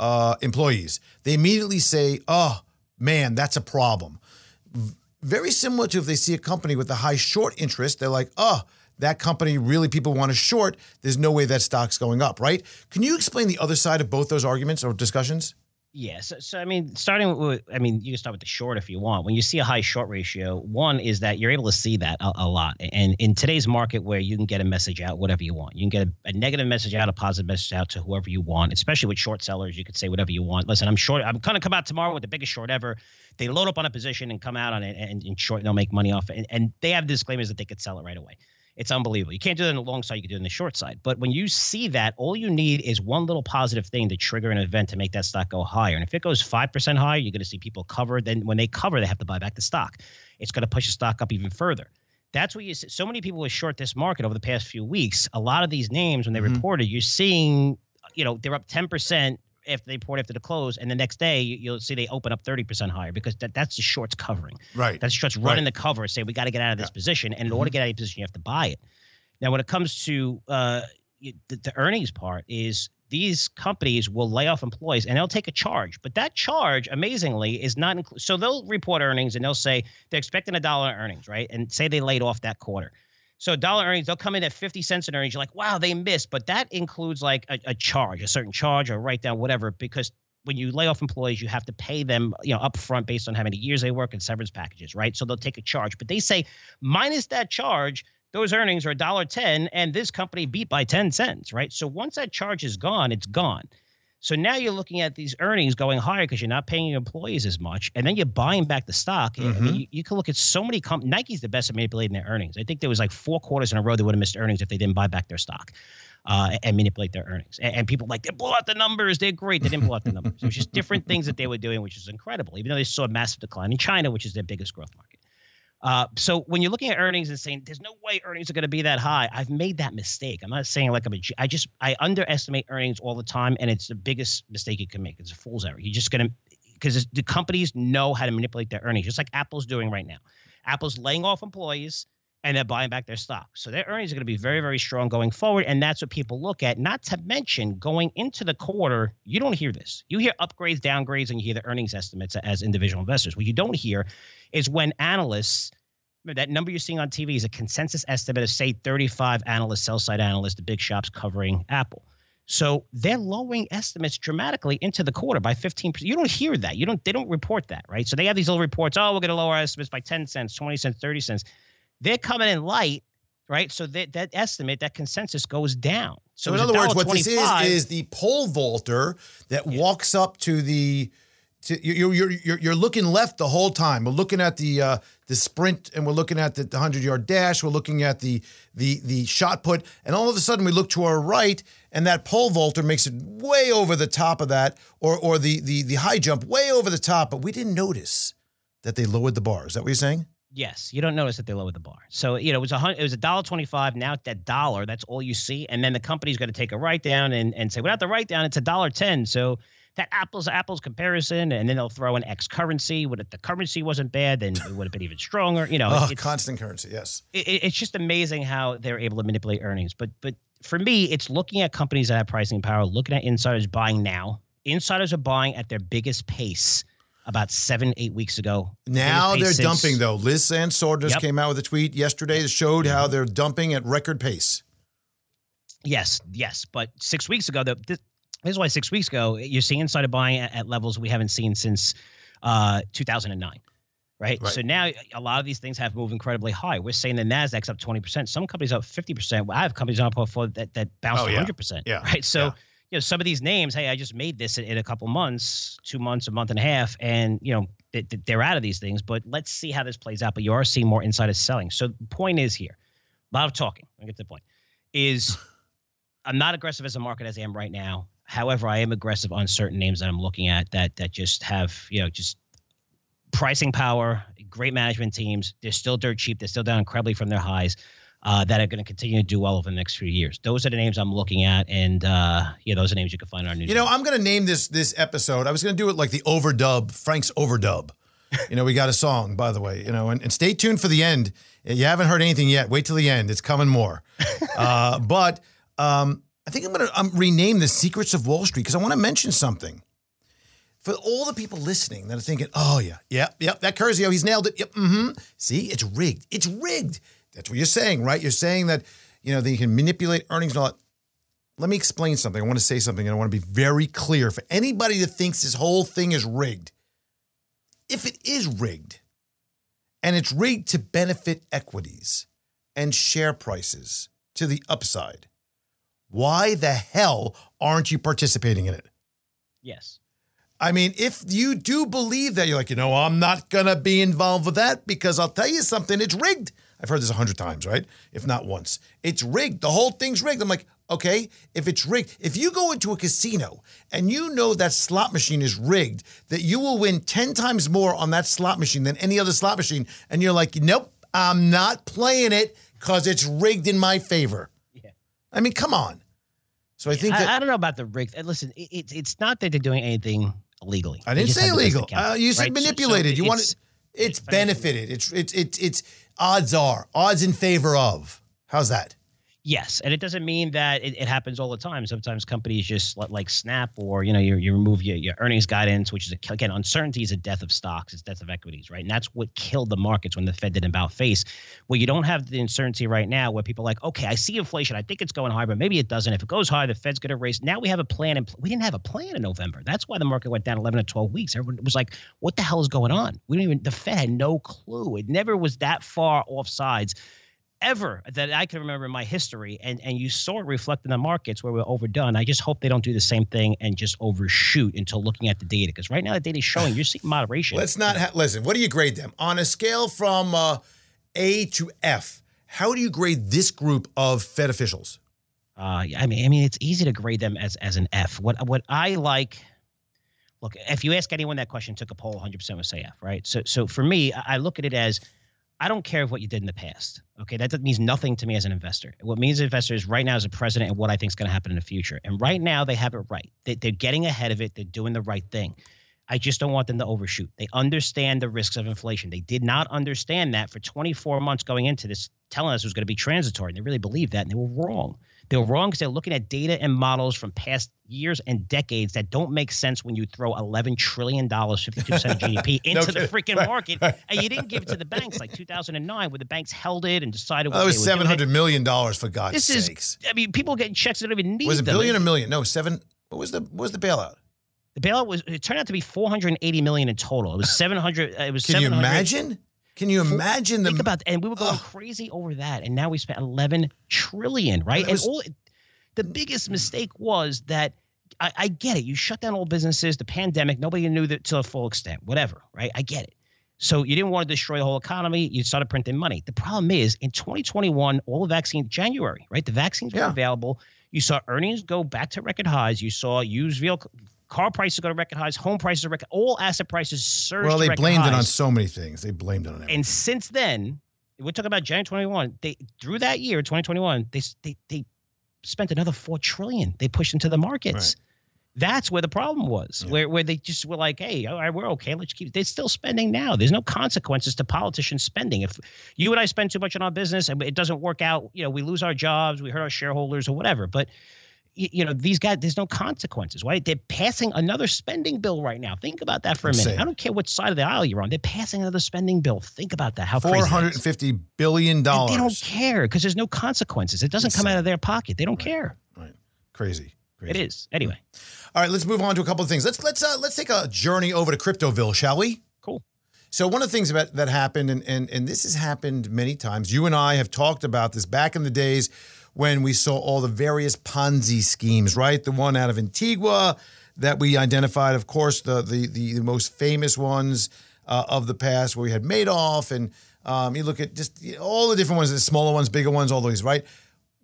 uh, employees, they immediately say, "Oh man, that's a problem." very similar to if they see a company with a high short interest, they're like, oh, that company really people want to short. There's no way that stock's going up, right? Can you explain the other side of both those arguments or discussions? Yeah. So, so I mean, starting with, I mean, you can start with the short if you want. When you see a high short ratio, one is that you're able to see that a, a lot. And in today's market where you can get a message out, whatever you want, you can get a, a negative message out, a positive message out to whoever you want, especially with short sellers, you could say whatever you want. Listen, I'm short. I'm going to come out tomorrow with the biggest short ever. They load up on a position and come out on it and, and short, and they'll make money off it. And, and they have disclaimers that they could sell it right away. It's unbelievable. You can't do it on the long side. You can do it on the short side. But when you see that, all you need is one little positive thing to trigger an event to make that stock go higher. And if it goes 5% higher, you're going to see people cover. Then when they cover, they have to buy back the stock. It's going to push the stock up even further. That's what you see. So many people were short this market over the past few weeks. A lot of these names, when they Mhm. reported, you're seeing, you know, they're up 10% if they report after the close. And the next day, you- you'll see they open up 30% higher because that, that's the shorts covering. Right. That's just running the cover and say we got to get out of this position. And in order to get out of the position, you have to buy it. Now, when it comes to uh, the, the earnings part, is these companies will lay off employees and they'll take a charge, but that charge, amazingly, is not included. So they'll report earnings and they'll say they're expecting a dollar earnings, right? And say they laid off that quarter. So dollar earnings, they'll come in at 50 cents in earnings. You're like, wow, they missed. But that includes like a, a charge, a certain charge or write down, whatever, because when you lay off employees, you have to pay them, you know, upfront based on how many years they work and severance packages, right? So they'll take a charge. But they say minus that charge, those earnings are a dollar ten, and this company beat by 10 cents, right? So once that charge is gone, it's gone. So now you're looking at these earnings going higher because you're not paying your employees as much, and then you're buying back the stock. I mean, Mhm. you, you can look at so many companies. Nike's the best at manipulating their earnings. I think there was like four quarters in a row they would have missed earnings if they didn't buy back their stock uh, and manipulate their earnings. And, and people like they blow out the numbers. They're great. They didn't blow out the numbers. It was just different things that they were doing, which is incredible. Even though they saw a massive decline in China, which is their biggest growth market. Uh, so when you're looking at earnings and saying there's no way earnings are going to be that high, I've made that mistake. I'm not saying like I'm a, I just I underestimate earnings all the time, and it's the biggest mistake you can make. It's a fool's error. You're just going to because the companies know how to manipulate their earnings, just like Apple's doing right now. Apple's laying off employees and they're buying back their stock. So their earnings are going to be very, very strong going forward. And that's what people look at. Not to mention going into the quarter, you don't hear this. You hear upgrades, downgrades, and you hear the earnings estimates as individual investors. What you don't hear is when analysts, that number you're seeing on TV is a consensus estimate of, say, 35 analysts, sell side analysts, the big shops covering Apple. So they're lowering estimates dramatically into the quarter by 15%. You don't hear that. You don't they don't report that, right? So they have these little reports, oh, we're to lower our estimates by 10 cents, 20 cents, 30 cents. They're coming in light, right? So that that estimate, that consensus goes down. So, so in other words, what this is is the pole vaulter that yeah. walks up to the to, you're, you're, you're, you're looking left the whole time. We're looking at the uh, the sprint and we're looking at the 100 yard dash. We're looking at the the the shot put, and all of a sudden we look to our right, and that pole vaulter makes it way over the top of that, or or the the the high jump way over the top. But we didn't notice that they lowered the bar. Is that what you're saying? Yes, you don't notice that they lowered the bar. So you know it was a it was a dollar twenty five. Now that dollar, that's all you see, and then the company's going to take a write down and and say without the write down, it's a dollar ten. So that apples apples comparison, and then they'll throw in X currency. Would if the currency wasn't bad, then it would have been even stronger. You know, oh, constant currency. Yes, it, it's just amazing how they're able to manipulate earnings. But but for me, it's looking at companies that have pricing power, looking at insiders buying now. Insiders are buying at their biggest pace about seven, eight weeks ago. Now they're since, dumping though. Liz Ann Sonders just yep. came out with a tweet yesterday that showed how they're dumping at record pace. Yes, yes, but six weeks ago, the, this, this is why six weeks ago you're seeing insider buying at, at levels we haven't seen since uh, 2009. Right? right? So now a lot of these things have moved incredibly high. We're saying the Nasdaq's up 20%. Some companies up 50%. I have companies on our portfolio that, that bounced oh, yeah. 100%. Yeah. Right. So yeah you know some of these names hey i just made this in, in a couple months two months a month and a half and you know they're out of these things but let's see how this plays out but you are seeing more insiders selling. So the point is here a lot of talking i get to the point is i'm not aggressive as a market as i am right now. However i am aggressive on certain names that i'm looking at that that just have you know just pricing power great management teams. They're still dirt cheap. They're still down incredibly from their highs uh, that are going to continue to do well over the next few years. Those are the names I'm looking at, and uh, yeah, those are names you can find on our new. You know, I'm going to name this this episode. I was going to do it like the overdub, Frank's overdub. you know, we got a song, by the way. You know, and, and stay tuned for the end. You haven't heard anything yet. Wait till the end. It's coming more. uh, but um, I think I'm going to um, rename the Secrets of Wall Street because I want to mention something for all the people listening that are thinking, oh, yeah, yep, yeah, that Curzio, he's nailed it. Yep, mm-hmm. See, it's rigged. It's rigged. That's what you're saying, right? You're saying that, you know, they can manipulate earnings and all that. Let me explain something. I want to say something, and I want to be very clear for anybody that thinks this whole thing is rigged. If it is rigged, and it's rigged to benefit equities and share prices to the upside, why the hell aren't you participating in it? Yes. I mean, if you do believe that, you're like, you know, I'm not going to be involved with that because I'll tell you something, it's rigged. I've heard this a hundred times, right? If not once. It's rigged. The whole thing's rigged. I'm like, okay, if it's rigged, if you go into a casino and you know that slot machine is rigged, that you will win 10 times more on that slot machine than any other slot machine, and you're like, nope, I'm not playing it because it's rigged in my favor. Yeah. I mean, come on. So I think I, that, I don't know about the rigged. Listen, it, it's not that they're doing anything illegally. I didn't say illegal. Uh, you said right? manipulated. So, so you want it. It's, it's benefited. It's it's it's it's odds are, odds in favor of. How's that? Yes, and it doesn't mean that it, it, happens all the time. Sometimes companies just let, like Snap or you know you, you remove your, your earnings guidance, which is again uncertainty is a death of stocks, it's death of equities, right? And that's what killed the markets when the Fed did about face. Well, you don't have the uncertainty right now, where people are like, okay, I see inflation, I think it's going high, but maybe it doesn't. If it goes high, the Fed's going to raise. Now we have a plan, and we didn't have a plan in November. That's why the market went down 11 to 12 weeks. Everyone was like, what the hell is going on? We don't even. The Fed had no clue. It never was that far off sides ever that I can remember in my history. And and you saw it reflect in the markets where we're overdone. I just hope they don't do the same thing and just overshoot until looking at the data. Because right now the data is showing you're seeing moderation. Let's not ha- listen. What do you grade them on a scale from uh, A to F? How do you grade this group of Fed officials? Uh, I mean, I mean, it's easy to grade them as as an F. What what I like. Look, if you ask anyone that question, took a poll, 100% would say F, right? So, so for me, I look at it as I don't care what you did in the past. Okay, that means nothing to me as an investor. What means an investor is right now as a president and what I think is going to happen in the future. And right now they have it right. They, are getting ahead of it. They're doing the right thing. I just don't want them to overshoot. They understand the risks of inflation. They did not understand that for 24 months going into this, telling us it was going to be transitory. And they really believed that, and they were wrong. They were wrong because they're looking at data and models from past years and decades that don't make sense when you throw $11 trillion, 52% of GDP, into the freaking market. And you didn't give it to the banks like 2009, where the banks held it and decided what Well, that was they were doing. $700 million for God's This sakes. is, I mean, people getting checks that don't even need was it them. billion or million? No, seven. What was the what was the bailout? The bailout was it turned out to be 480 million in total. It was 700. It was Can you imagine? Can you imagine the Think about that. And we were going crazy over that. And now we spent 11 trillion, right? That and all the biggest mistake was that I, I get it. You shut down all businesses, the pandemic, nobody knew that to a full extent, whatever, right? I get it. So you didn't want to destroy the whole economy. You started printing money. The problem is in 2021, all the vaccines, January, right? The vaccines Yeah. were available. You saw earnings go back to record highs. You saw used vehicle car prices go to record highs, home prices are record, all asset prices surged. Well, they blamed it on so many things. They blamed it on everything. And since then, we're talking about January 21. They through that year, 2021, they they they spent another four trillion. They pushed into the markets. That's where the problem was, Yeah. where where they just were like, "Hey, all right, we're okay. Let's keep." They're still spending now. There's no consequences to politicians spending. If you and I spend too much on our business and it doesn't work out, you know, we lose our jobs, we hurt our shareholders or whatever. But you know, these guys, there's no consequences. Why they're passing another spending bill right now? Think about that for a minute. Insane. I don't care what side of the aisle you're on. They're passing another spending bill. Think about that. How crazy Four that hundred is. and fifty billion And dollars. They don't care because there's no consequences. It doesn't come out of their pocket. They don't care. Right. Crazy. Crazy. It is. Anyway, All right, let's move on to a couple of things. Let's let's uh, let's take a journey over to Cryptoville, shall we? cool. So one of the things about that happened, and, and and this has happened many times. You and I have talked about this back in the days when we saw all the various Ponzi schemes, right? The one out of Antigua that we identified, of course, the the the, the most famous ones uh, of the past, where we had Madoff, and um, you look at just you know, all the different ones, the smaller ones, bigger ones, all these, right?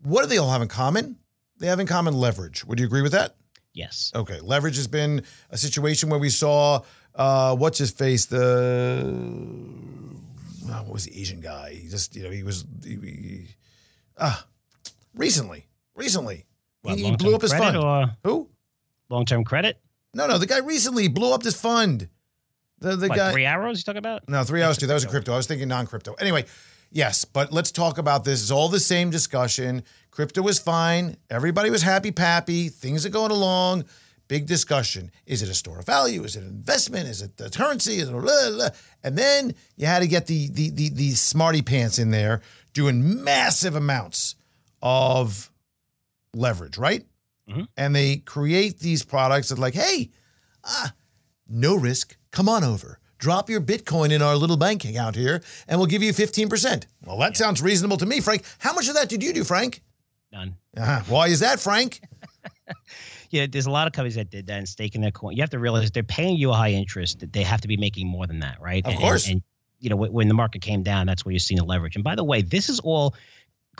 What do they all have in common? They have in common leverage. Would you agree with that? Yes. Okay, leverage has been a situation where we saw uh, what's his face, the oh, what was the Asian guy? He just you know he was he, he, ah recently, recently What, he, blew up his fund. Or Who? long-term credit? No, no, the guy recently blew up this fund. The the What, guy. three arrows you talking about? No, Three Arrows too. That was a crypto. I was thinking non-crypto. Anyway, yes, but let's talk about this. It's all the same discussion. Crypto was fine. Everybody was happy pappy. Things are going along. Big discussion. Is it a store of value? Is it an investment? Is it the currency? Is it blah, blah, blah? And then you had to get the the the, the smarty pants in there doing massive amounts of leverage, right? Mhm. And they create these products that like, hey, ah, no risk. Come on over. Drop your Bitcoin in our little bank account here, and we'll give you 15%. Well, that sounds reasonable to me, Frank. How much of that did you do, Frank? None. Uh-huh. Why is that, Frank? Yeah, there's a lot of companies that did that and staking their coin. You have to realize they're paying you a high interest. that They have to be making more than that, right? Of And- course. And, you know, when the market came down, that's where you're seeing the leverage. And by the way, this is all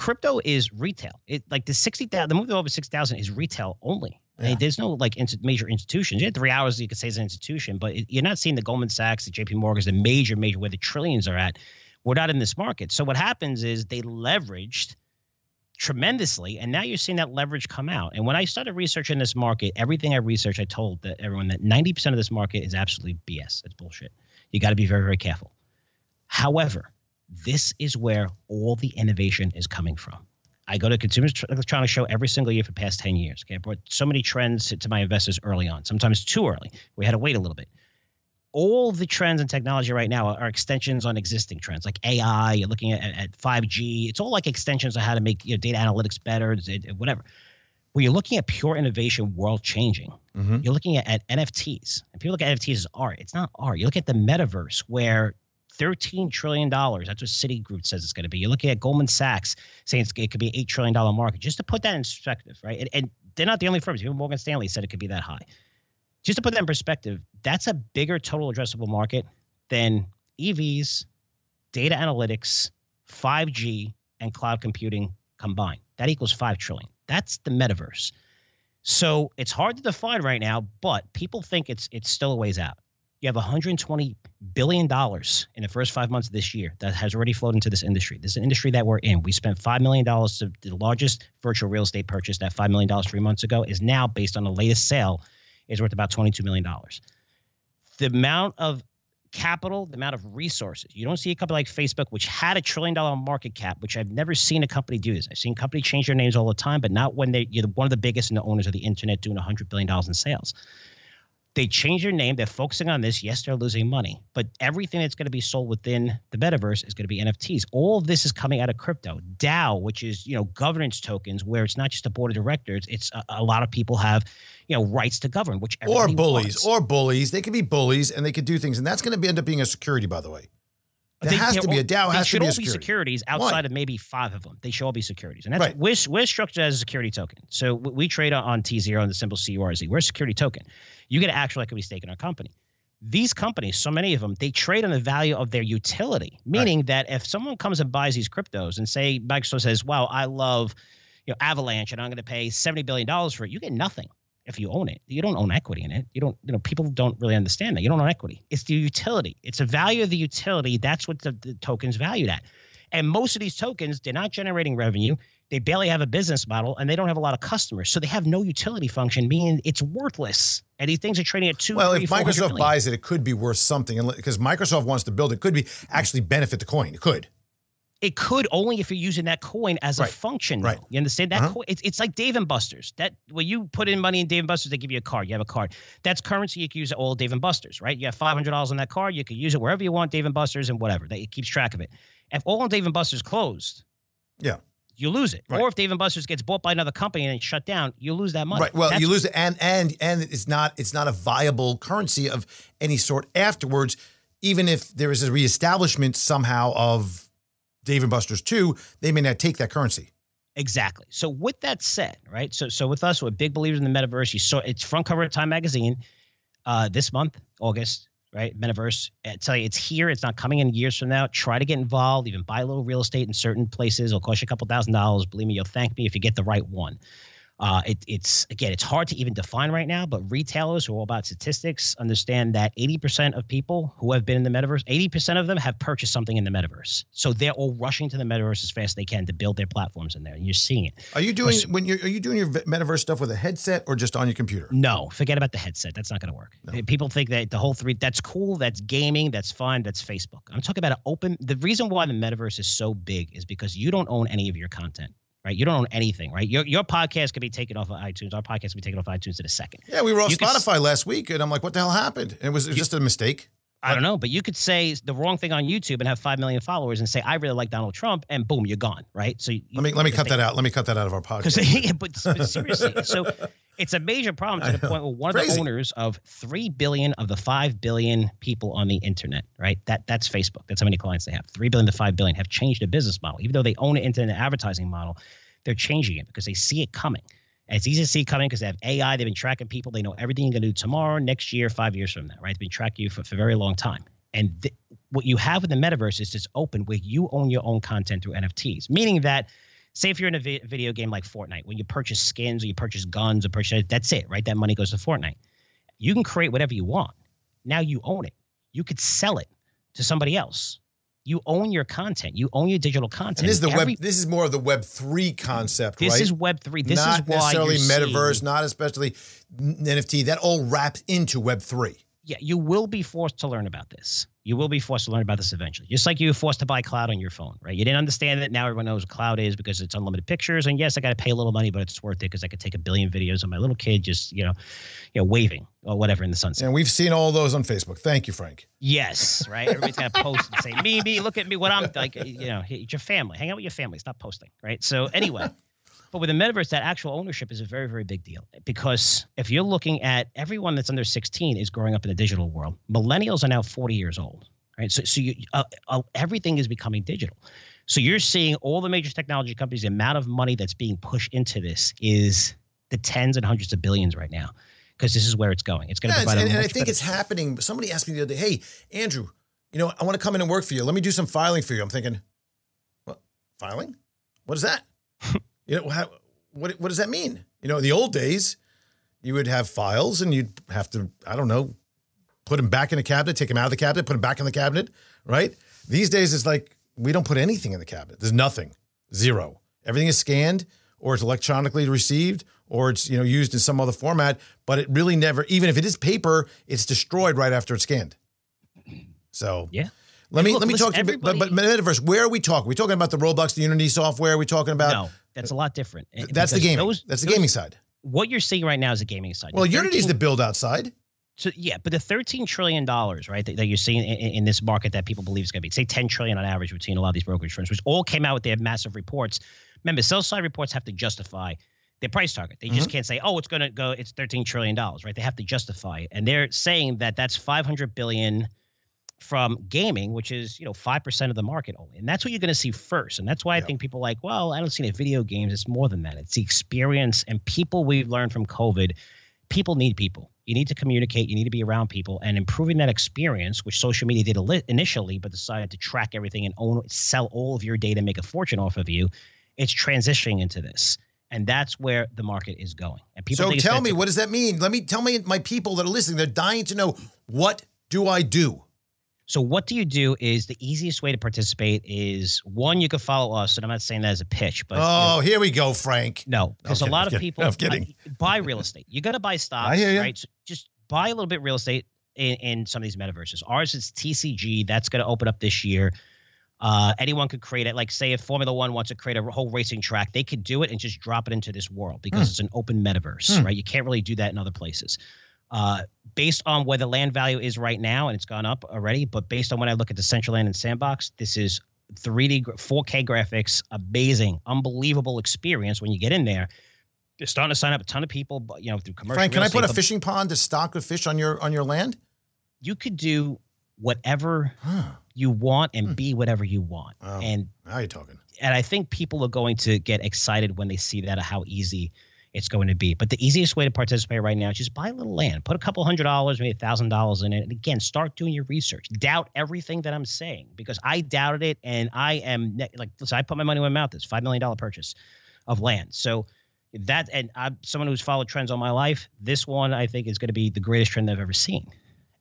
crypto is retail. It like the sixty thousand, the move over six thousand is retail only. I mean, there's no like ins- major institutions. You had Three Arrows you could say is an institution, but it, you're not seeing the Goldman Sachs, the J.P. Morgans, the major, major where the trillions are at. We're not in this market. So what happens is they leveraged tremendously, and now you're seeing that leverage come out. And when I started researching this market, everything I researched, I told that everyone that 90% of this market is absolutely BS. It's bullshit. You got to be very, very careful. However, this is where all the innovation is coming from. I go to Consumer Electronics Show every single year for the past 10 years. Okay, I brought so many trends to, my investors early on, sometimes too early. We had to wait a little bit. All the trends in technology right now are, extensions on existing trends, like AI. You're looking at, at 5G. It's all like extensions on how to make you know, data analytics better, whatever. When you're looking at pure innovation, world changing, Mhm. you're looking at, at NFTs. And people look at NFTs as art. It's not art. You look at the metaverse where $13 trillion, that's what Citigroup says it's going to be. You're looking at Goldman Sachs saying it could be an $8 trillion market. Just to put that in perspective, right? And, and they're not the only firms. Even Morgan Stanley said it could be that high. Just to put that in perspective, that's a bigger total addressable market than EVs, data analytics, 5G, and cloud computing combined. That equals 5 trillion. That's the metaverse. So it's hard to define right now, but people think it's it's still a ways out. You have 120 billion dollars in the first five months of this year that has already flowed into this industry. This is an industry that we're in. We spent five million dollars to the largest virtual real estate purchase. That five million dollars three months ago is now based on the latest sale is worth about 22 million dollars. the amount of capital, the amount of resources. You don't see a company like Facebook, which had a trillion dollar market cap, which I've never seen a company do this. I've seen companies change their names all the time, but not when they, you're one of the biggest and the owners of the internet doing $100 billion in sales. They change their name. They're focusing on this. Yes, they're losing money, but everything that's going to be sold within the metaverse is going to be NFTs. All of this is coming out of crypto. DAO, which is you know governance tokens, where it's not just a board of directors. It's a, a lot of people have you know rights to govern, which or bullies wants. or bullies. They could be bullies and they could do things, and that's going to end up being a security, by the way. There they, has to be a DAO. Has should to be all security. be securities outside Why? of maybe five of them. They should all be securities, and that's right. we're, we're structured as a security token. So we trade on tZERO and the symbol CURZ. We're a security token. You get an actual equity stake in our company. These companies, so many of them, they trade on the value of their utility. Meaning right. that if someone comes and buys these cryptos and say Microsoft says, "Wow, I love you know Avalanche, and I'm going to pay seventy billion dollars for it," you get nothing if you own it. You don't own equity in it. You don't, you know, people don't really understand that. You don't own equity. It's the utility. It's the value of the utility. That's what the, the token's valued at. And most of these tokens, they're not generating revenue. They barely have a business model and they don't have a lot of customers. So they have no utility function, meaning it's worthless. And these things are trading at two. Well, three, if Microsoft buys it, it could be worth something. Because Microsoft wants to build it, could be actually benefit the coin. It could. It could only if you're using that coin as right. a function. Right. Though. You understand that? Uh-huh. Coin, it's, it's like Dave and Buster's. That when you put in money in Dave and Buster's, they give you a card. You have a card. That's currency. You can use it all Dave and Buster's, right? You have five hundred dollars on that card. You can use it wherever you want, Dave and Buster's and whatever. That it keeps track of it. If all Dave and Buster's closed, yeah, you lose it. Right. Or if Dave and Buster's gets bought by another company and it's shut down, you lose that money. Right. Well, That's- you lose it, and and and it's not it's not a viable currency of any sort afterwards. Even if there is a reestablishment somehow of Dave and Buster's too, they may not take that currency. Exactly. So with that said, right? So so with us, we're big believers in the metaverse. You saw it's front cover of Time magazine uh, this month, August, right? Metaverse. I tell you, it's here. It's not coming in years from now. Try to get involved. Even buy a little real estate in certain places. It'll cost you a couple thousand dollars. Believe me, you'll thank me if you get the right one. Uh, it, it's again, it's hard to even define right now, but retailers who are all about statistics understand that 80% of people who have been in the metaverse, 80% of them have purchased something in the metaverse. So they're all rushing to the metaverse as fast as they can to build their platforms in there, and you're seeing it. Are you doing when you're are you doing your metaverse stuff with a headset or just on your computer? No, forget about the headset. That's not going to work. No. People think that the whole three that's cool, that's gaming, that's fun, that's Facebook. I'm talking about an open. The reason why the metaverse is so big is because you don't own any of your content right? You don't own anything, right? Your your podcast could be taken off of iTunes. Our podcast could be taken off of iTunes in a second. Yeah, we were off You could Spotify last week, and I'm like, what the hell happened? And it was, it was just a mistake. I don't know, but you could say the wrong thing on YouTube and have five million followers and say I really like Donald Trump, and boom, you're gone, right? So you, Let me let me cut that out. Let me cut that out of our podcast. yeah, but, but seriously, so it's a major problem to the point where one of the owners of three billion of the five billion people on the internet, right? That that's Facebook. That's how many clients they have. Three billion to five billion have changed their business model, even though they own an internet advertising model. They're changing it because they see it coming. And it's easy to see it coming because they have AI. They've been tracking people. They know everything you're going to do tomorrow, next year, five years from now, right? They've been tracking you for, for a very long time. And th- what you have in the metaverse is it's open where you own your own content through NFTs, meaning that say if you're in a vi- video game like Fortnite, when you purchase skins or you purchase guns or purchase that's it, right? That money goes to Fortnite. You can create whatever you want. Now you own it. You could sell it to somebody else. You own your content. You own your digital content. And this is the Every- web. This is more of the Web three concept, This right? This is Web three. This not is why necessarily metaverse, seeing- not especially NFT. That all wraps into Web three. yeah, you will be forced to learn about this. You will be forced to learn about this eventually. Just like you were forced to buy cloud on your phone, right? You didn't understand it. Now everyone knows what cloud is because it's unlimited pictures. And yes, I got to pay a little money, but it's worth it because I could take a billion videos of my little kid just, you know, you know, waving or whatever in the sunset. And we've seen all those on Facebook. Thank you, Frank. Yes, right. Everybody's gonna post and say, "Me, me, look at me, what I'm like." You know, it's your family. Hang out with your family. Stop posting, right? So anyway, but with the metaverse, that actual ownership is a very, very big deal because if you're looking at everyone that's under 16 is growing up in the digital world. Millennials are now 40 years old, right? So, so you, uh, uh, everything is becoming digital. So you're seeing all the major technology companies. The amount of money that's being pushed into this is the tens and hundreds of billions right now because this is where it's going. It's going to Yeah, provide and, and I think better- it's happening. Somebody asked me the other day, "Hey, Andrew, you know, I want to come in and work for you. Let me do some filing for you." I'm thinking, "What filing? What is that? you know, how, what what does that mean? You know, in the old days, you would have files and you'd have to, I don't know, put them back in the cabinet, take them out of the cabinet, put them back in the cabinet, right? These days, it's like we don't put anything in the cabinet. There's nothing, zero. Everything is scanned or it's electronically received or it's you know used in some other format, but it really never. Even if it is paper, it's destroyed right after it's scanned. So Yeah. Let me Look, let me listen, talk to you. But, but metaverse. Where are we talking? we talking about the Roblox, the Unity software? Are we talking about? no, that's a lot different. Eh, That's the gaming. those- That's the those- gaming side. What you're seeing right now is the gaming side. Well, Unity is the build outside. So yeah, but the thirteen trillion dollars, right, that, that you're seeing in, in this market that people believe is going to be, say, ten trillion on average between a lot of these brokerage firms, which all came out with their massive reports. Remember, sell side reports have to justify their price target. They just can't say, oh, it's going to go, it's thirteen trillion dollars, right? They have to justify it, and they're saying that that's five hundred billion from gaming, which is you know five percent of the market only, and that's what you're going to see first. And that's why I think people are like, well, I don't see any video games. It's more than that. It's the experience and people we've learned from COVID. People need people. You need to communicate. You need to be around people, and improving that experience, which social media did li- initially, but decided to track everything and own, sell all of your data, and make a fortune off of you. It's transitioning into this, and that's where the market is going. And people. So tell me, what does that mean? Let me tell me, my people that are listening, they're dying to know what do I do? So what do you do? Is the easiest way to participate is one, you can follow us, and I'm not saying that as a pitch, but you know, oh, here we go, Frank. No, because a lot of kidding. people I'm kidding. uh, buy real estate. You got to buy stocks, I hear ya. right? So just buy a little bit real estate in, in some of these metaverses. Ours is TCG. That's going to open up this year. Uh, anyone could create it. Like, say, if Formula One wants to create a whole racing track, they could do it and just drop it into this world because Hmm. it's an open metaverse, right? You can't really do that in other places. Uh, based on where the land value is right now, and it's gone up already, but based on when I look at Decentraland and Sandbox, this is 3D, 4K graphics, amazing, unbelievable experience when you get in there. They're starting to sign up a ton of people, but, you know, through commercial. Frank, can I put a fishing pond to stock the fish on your on your land? You could do whatever Huh. you want and be whatever you want, Hmm. Wow. and Now you're talking. and I think people are going to get excited when they see that how easy it's going to be. But the easiest way to participate right now is just buy a little land, put a couple hundred dollars, maybe a thousand dollars in it, and again, start doing your research. Doubt everything that I'm saying because I doubted it, and I am ne- like, listen, I put my money where my mouth is. Five million dollar purchase of land, so. That and I'm someone who's followed trends all my life. This one I think is going to be the greatest trend I've ever seen,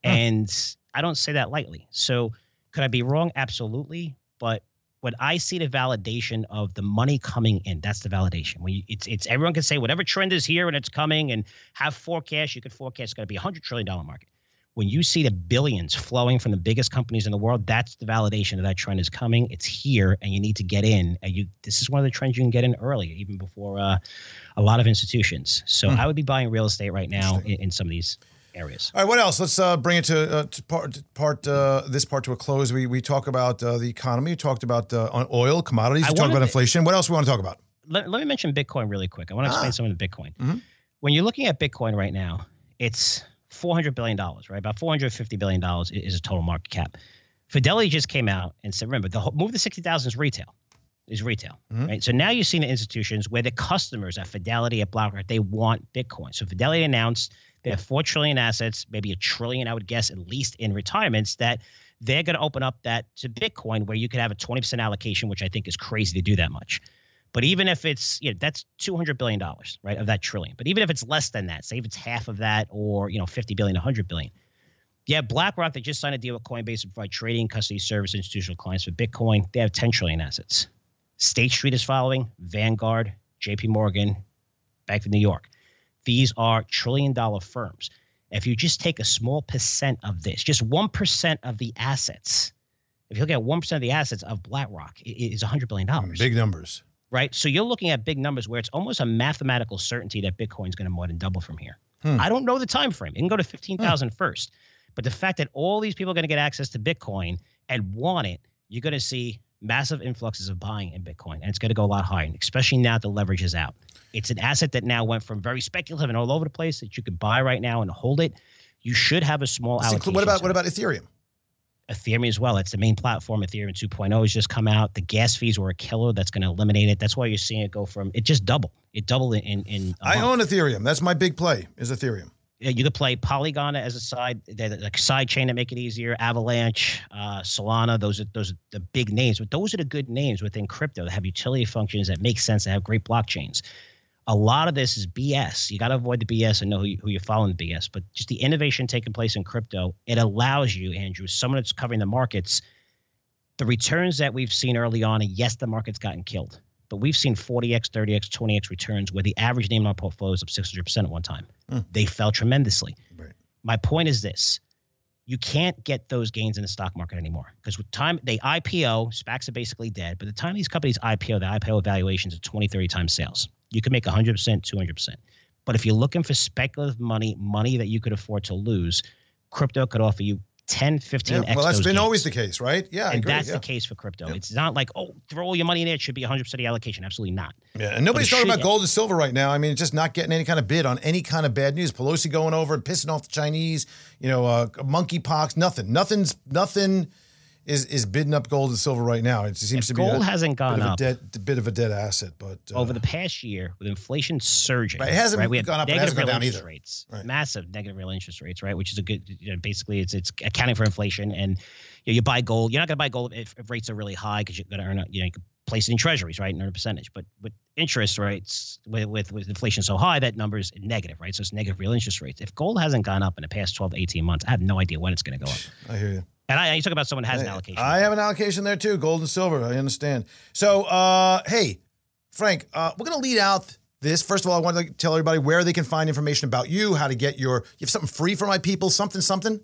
and I don't say that lightly. So could I be wrong? Absolutely. But when I see the validation of the money coming in, that's the validation. When you, it's it's everyone can say whatever trend is here and it's coming and have forecast. You could forecast it's going to be a hundred trillion dollar market. When you see the billions flowing from the biggest companies in the world, that's the validation that that trend is coming. It's here, and you need to get in. And you, this is one of the trends you can get in early, even before uh, a lot of institutions. So I would be buying real estate right now in, in some of these areas. All right, what else? Let's uh, bring it to, uh, to part, to part uh, this part to a close. We we talk about uh, the economy. We talked about uh, on oil, commodities. We talked about inflation. What else we want to talk about? let, let me mention Bitcoin really quick. I want to explain Ah. some of the Bitcoin. Mhm. When you're looking at Bitcoin right now, it's $400 billion, right? About $450 billion is a total market cap. Fidelity just came out and said, remember, the whole, move to 60,000 is retail, is retail, Mhm. right? So now you're seeing the institutions where the customers at Fidelity, at BlackRock, they want Bitcoin. So Fidelity announced they have 4 trillion assets, maybe a trillion, I would guess, at least in retirements that they're going to open up that to Bitcoin where you could have a 20% allocation, which I think is crazy to do that much. But even if it's, you know, that's two hundred billion dollars, right, of that trillion. But even if it's less than that, say if it's half of that, or you know, fifty billion, a hundred billion. Yeah, BlackRock they just signed a deal with Coinbase to provide trading, custody service, institutional clients for Bitcoin. They have ten trillion assets. State Street is following, Vanguard, J.P. Morgan, Bank of New York. These are trillion dollar firms. If you just take a small percent of this, just one percent of the assets, if you look at one percent of the assets of BlackRock, it is hundred billion dollars Big numbers. right? So you're looking at big numbers where it's almost a mathematical certainty that Bitcoin's going to more than double from here. Hmm. I don't know the time frame. It can go to 15,000 first. But the fact that all these people are going to get access to Bitcoin and want it, you're going to see massive influxes of buying in Bitcoin. And it's going to go a lot higher, especially now that the leverage is out. It's an asset that now went from very speculative and all over the place that you could buy right now and hold it. You should have a small allocation. what about what about Ethereum? Ethereum as well. It's the main platform. Ethereum 2.0 has just come out. The gas fees were a killer. That's going to eliminate it. That's why you're seeing it go from it just doubled. It doubled in in. in I own Ethereum. That's my big play. Is Ethereum. You could play Polygon as a side, the side chain to make it easier. Avalanche, uh, Solana. Those are those are the big names. But those are the good names within crypto that have utility functions that make sense. That have great blockchains. A lot of this is BS. You got to avoid the BS and know who, you, who you're following the BS. But just the innovation taking place in crypto, it allows you, Andrew, someone that's covering the markets, the returns that we've seen early on. And yes, the market's gotten killed. But we've seen 40x, 30x, 20x returns where the average name in our portfolio is up 600% at one time. Mm. They fell tremendously. Right. My point is this you can't get those gains in the stock market anymore because with time they IPO, SPACs are basically dead. But the time these companies IPO, the IPO valuations are 20, 30 times sales. You can make 100%, 200%. But if you're looking for speculative money, money that you could afford to lose, crypto could offer you 10, 15 yeah, Well, that's been gains. always the case, right? Yeah, and that's yeah. the case for crypto. Yeah. It's not like, oh, throw all your money in there. It should be 100% allocation. Absolutely not. Yeah, and nobody's talking about gold and silver right now. I mean, just not getting any kind of bid on any kind of bad news. Pelosi going over and pissing off the Chinese, you know, uh, monkeypox, nothing. Nothing's, nothing is is bidding up gold and silver right now. It seems to be gold a, hasn't gone up. A dead, bit of a dead asset, but uh, over the past year with inflation surging, right, it hasn't right, we gone up. Negative real interest either. rates, right. massive negative real interest rates, right? Which is a good. You know, basically, it's it's accounting for inflation, and you, know, you buy gold. You're not going to buy gold if, if, rates are really high because you're going to earn. A, you know, you place it in treasuries, right, and earn a percentage. But with interest rates, with, with with inflation so high, that number is negative, right? So it's negative real interest rates. If gold hasn't gone up in the past 12 to 18 months, I have no idea when it's going to go up. I hear you. And I, you talk about someone has an allocation. I have an allocation there too, gold and silver. I understand. So, uh, hey, Frank, uh, we're going to lead out this. First of all, I want to tell everybody where they can find information about you, how to get your, you have something free for my people, something, something.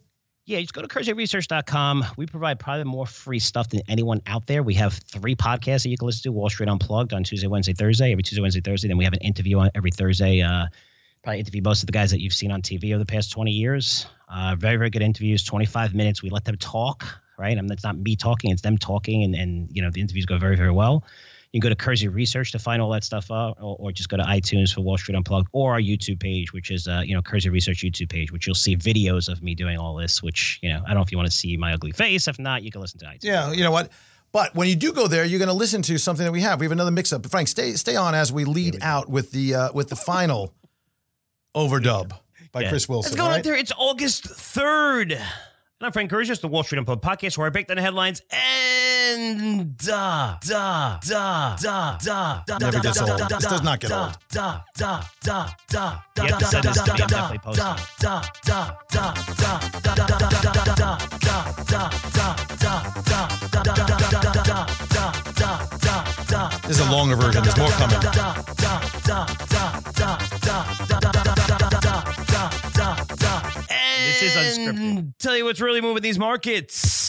Yeah, just go to CurzioResearch.com. We provide probably more free stuff than anyone out there. We have three podcasts that you can listen to Wall Street Unplugged on Tuesday, Wednesday, Thursday, every Tuesday, Wednesday, Thursday. Then we have an interview on every Thursday. Uh, probably interview most of the guys that you've seen on TV over the past 20 years. Uh, very, very good interviews, 25 minutes. We let them talk right? And it's not me talking; it's them talking, and and you know the interviews go very very well. You can go to Curzio Research to find all that stuff out, or, or, just go to iTunes for Wall Street Unplugged, or our YouTube page, which is uh, you know Curzio Research YouTube page, which you'll see videos of me doing all this. Which you know I don't know if you want to see my ugly face. If not, you can listen to iTunes. Yeah, you know what. But when you do go there, you're going to listen to something that we have. We have another mix-up. Frank, stay stay on as we lead out with the uh, with the final overdub by yeah. Chris Wilson. Let's go right? there. It's August third. I'm Frank Curzio's, the Wall Street Unplugged podcast, where I break down the headlines and da da da da da da. Never gets old. This does not get old. Da da da da da. You have to send this to me. I'm definitely posting. Da da da da da da da da da da da. This is a longer version. There's more coming. This is unscripted. Tell you what's really moving these markets.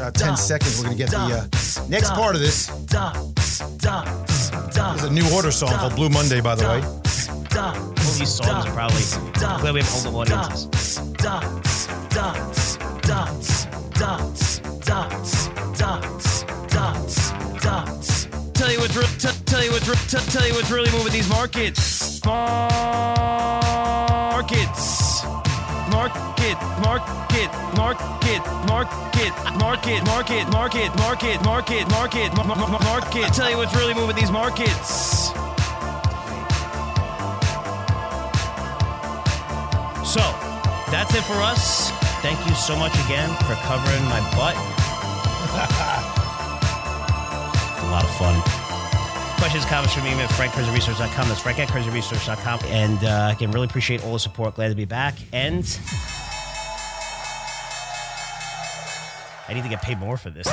Uh, 10 seconds, we're going to get the uh, next part of this. There's a new order song called Blue Monday, by the way. All these songs are probably where we have older audiences. Tell you what's re- t- tell you what's re- t- tell you what's really moving these markets. Markets. Market, market, market, market, market, market, market, market, market, market, market. Tell you what's really moving these markets. So, that's it for us. Thank you so much again for covering my butt. a lot of fun. Questions, comments from me at frankcurzioresearch.com. That's frank at curzioresearch.com. And uh, again, really appreciate all the support. Glad to be back. And I need to get paid more for this.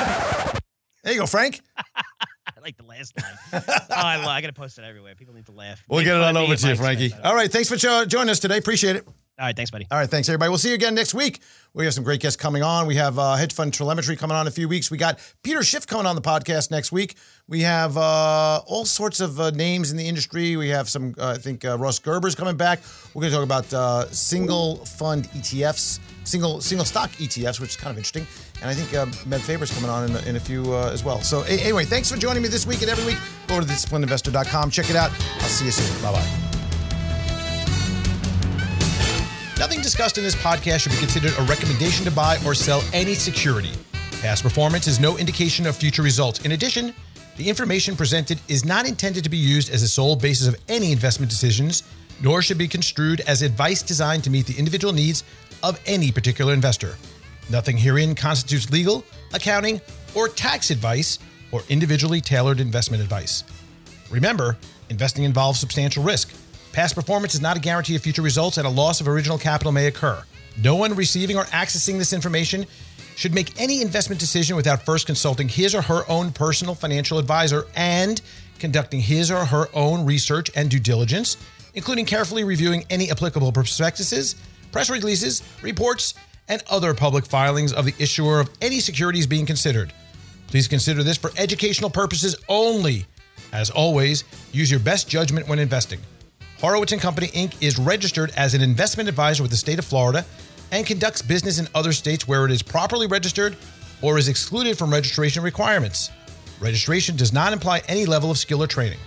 There you go, Frank. I like the last line. oh, I, I got to post it everywhere. People need to laugh. We'll Make get it on over to you, Frankie. All right. Thanks for joining us today. Appreciate it. All right, thanks, buddy. All right, thanks, everybody. We'll see you again next week. We have some great guests coming on. We have uh, hedge fund telemetry coming on in a few weeks. We got Peter Schiff coming on the podcast next week. We have uh, all sorts of uh, names in the industry. We have some, uh, I think, uh, Ross Gerber's coming back. We're going to talk about uh, single fund ETFs, single single stock ETFs, which is kind of interesting. And I think uh, Meb Faber's coming on in, in a few as well. So anyway, thanks for joining me this week and every week. Go to disciplinedinvestor.com. Check it out. I'll see you soon. Bye bye. Nothing discussed in this podcast should be considered a recommendation to buy or sell any security. Past performance is no indication of future results. In addition, the information presented is not intended to be used as a sole basis of any investment decisions, nor should be construed as advice designed to meet the individual needs of any particular investor. Nothing herein constitutes legal, accounting, or tax advice or individually tailored investment advice. Remember, investing involves substantial risk. Past performance is not a guarantee of future results, and a loss of original capital may occur. No one receiving or accessing this information should make any investment decision without first consulting his or her own personal financial advisor and conducting his or her own research and due diligence, including carefully reviewing any applicable prospectuses, press releases, reports, and other public filings of the issuer of any securities being considered. Please consider this for educational purposes only. As always, use your best judgment when investing. Horowitz and Company Inc. is registered as an investment advisor with the state of Florida and conducts business in other states where it is properly registered or is excluded from registration requirements. Registration does not imply any level of skill or training.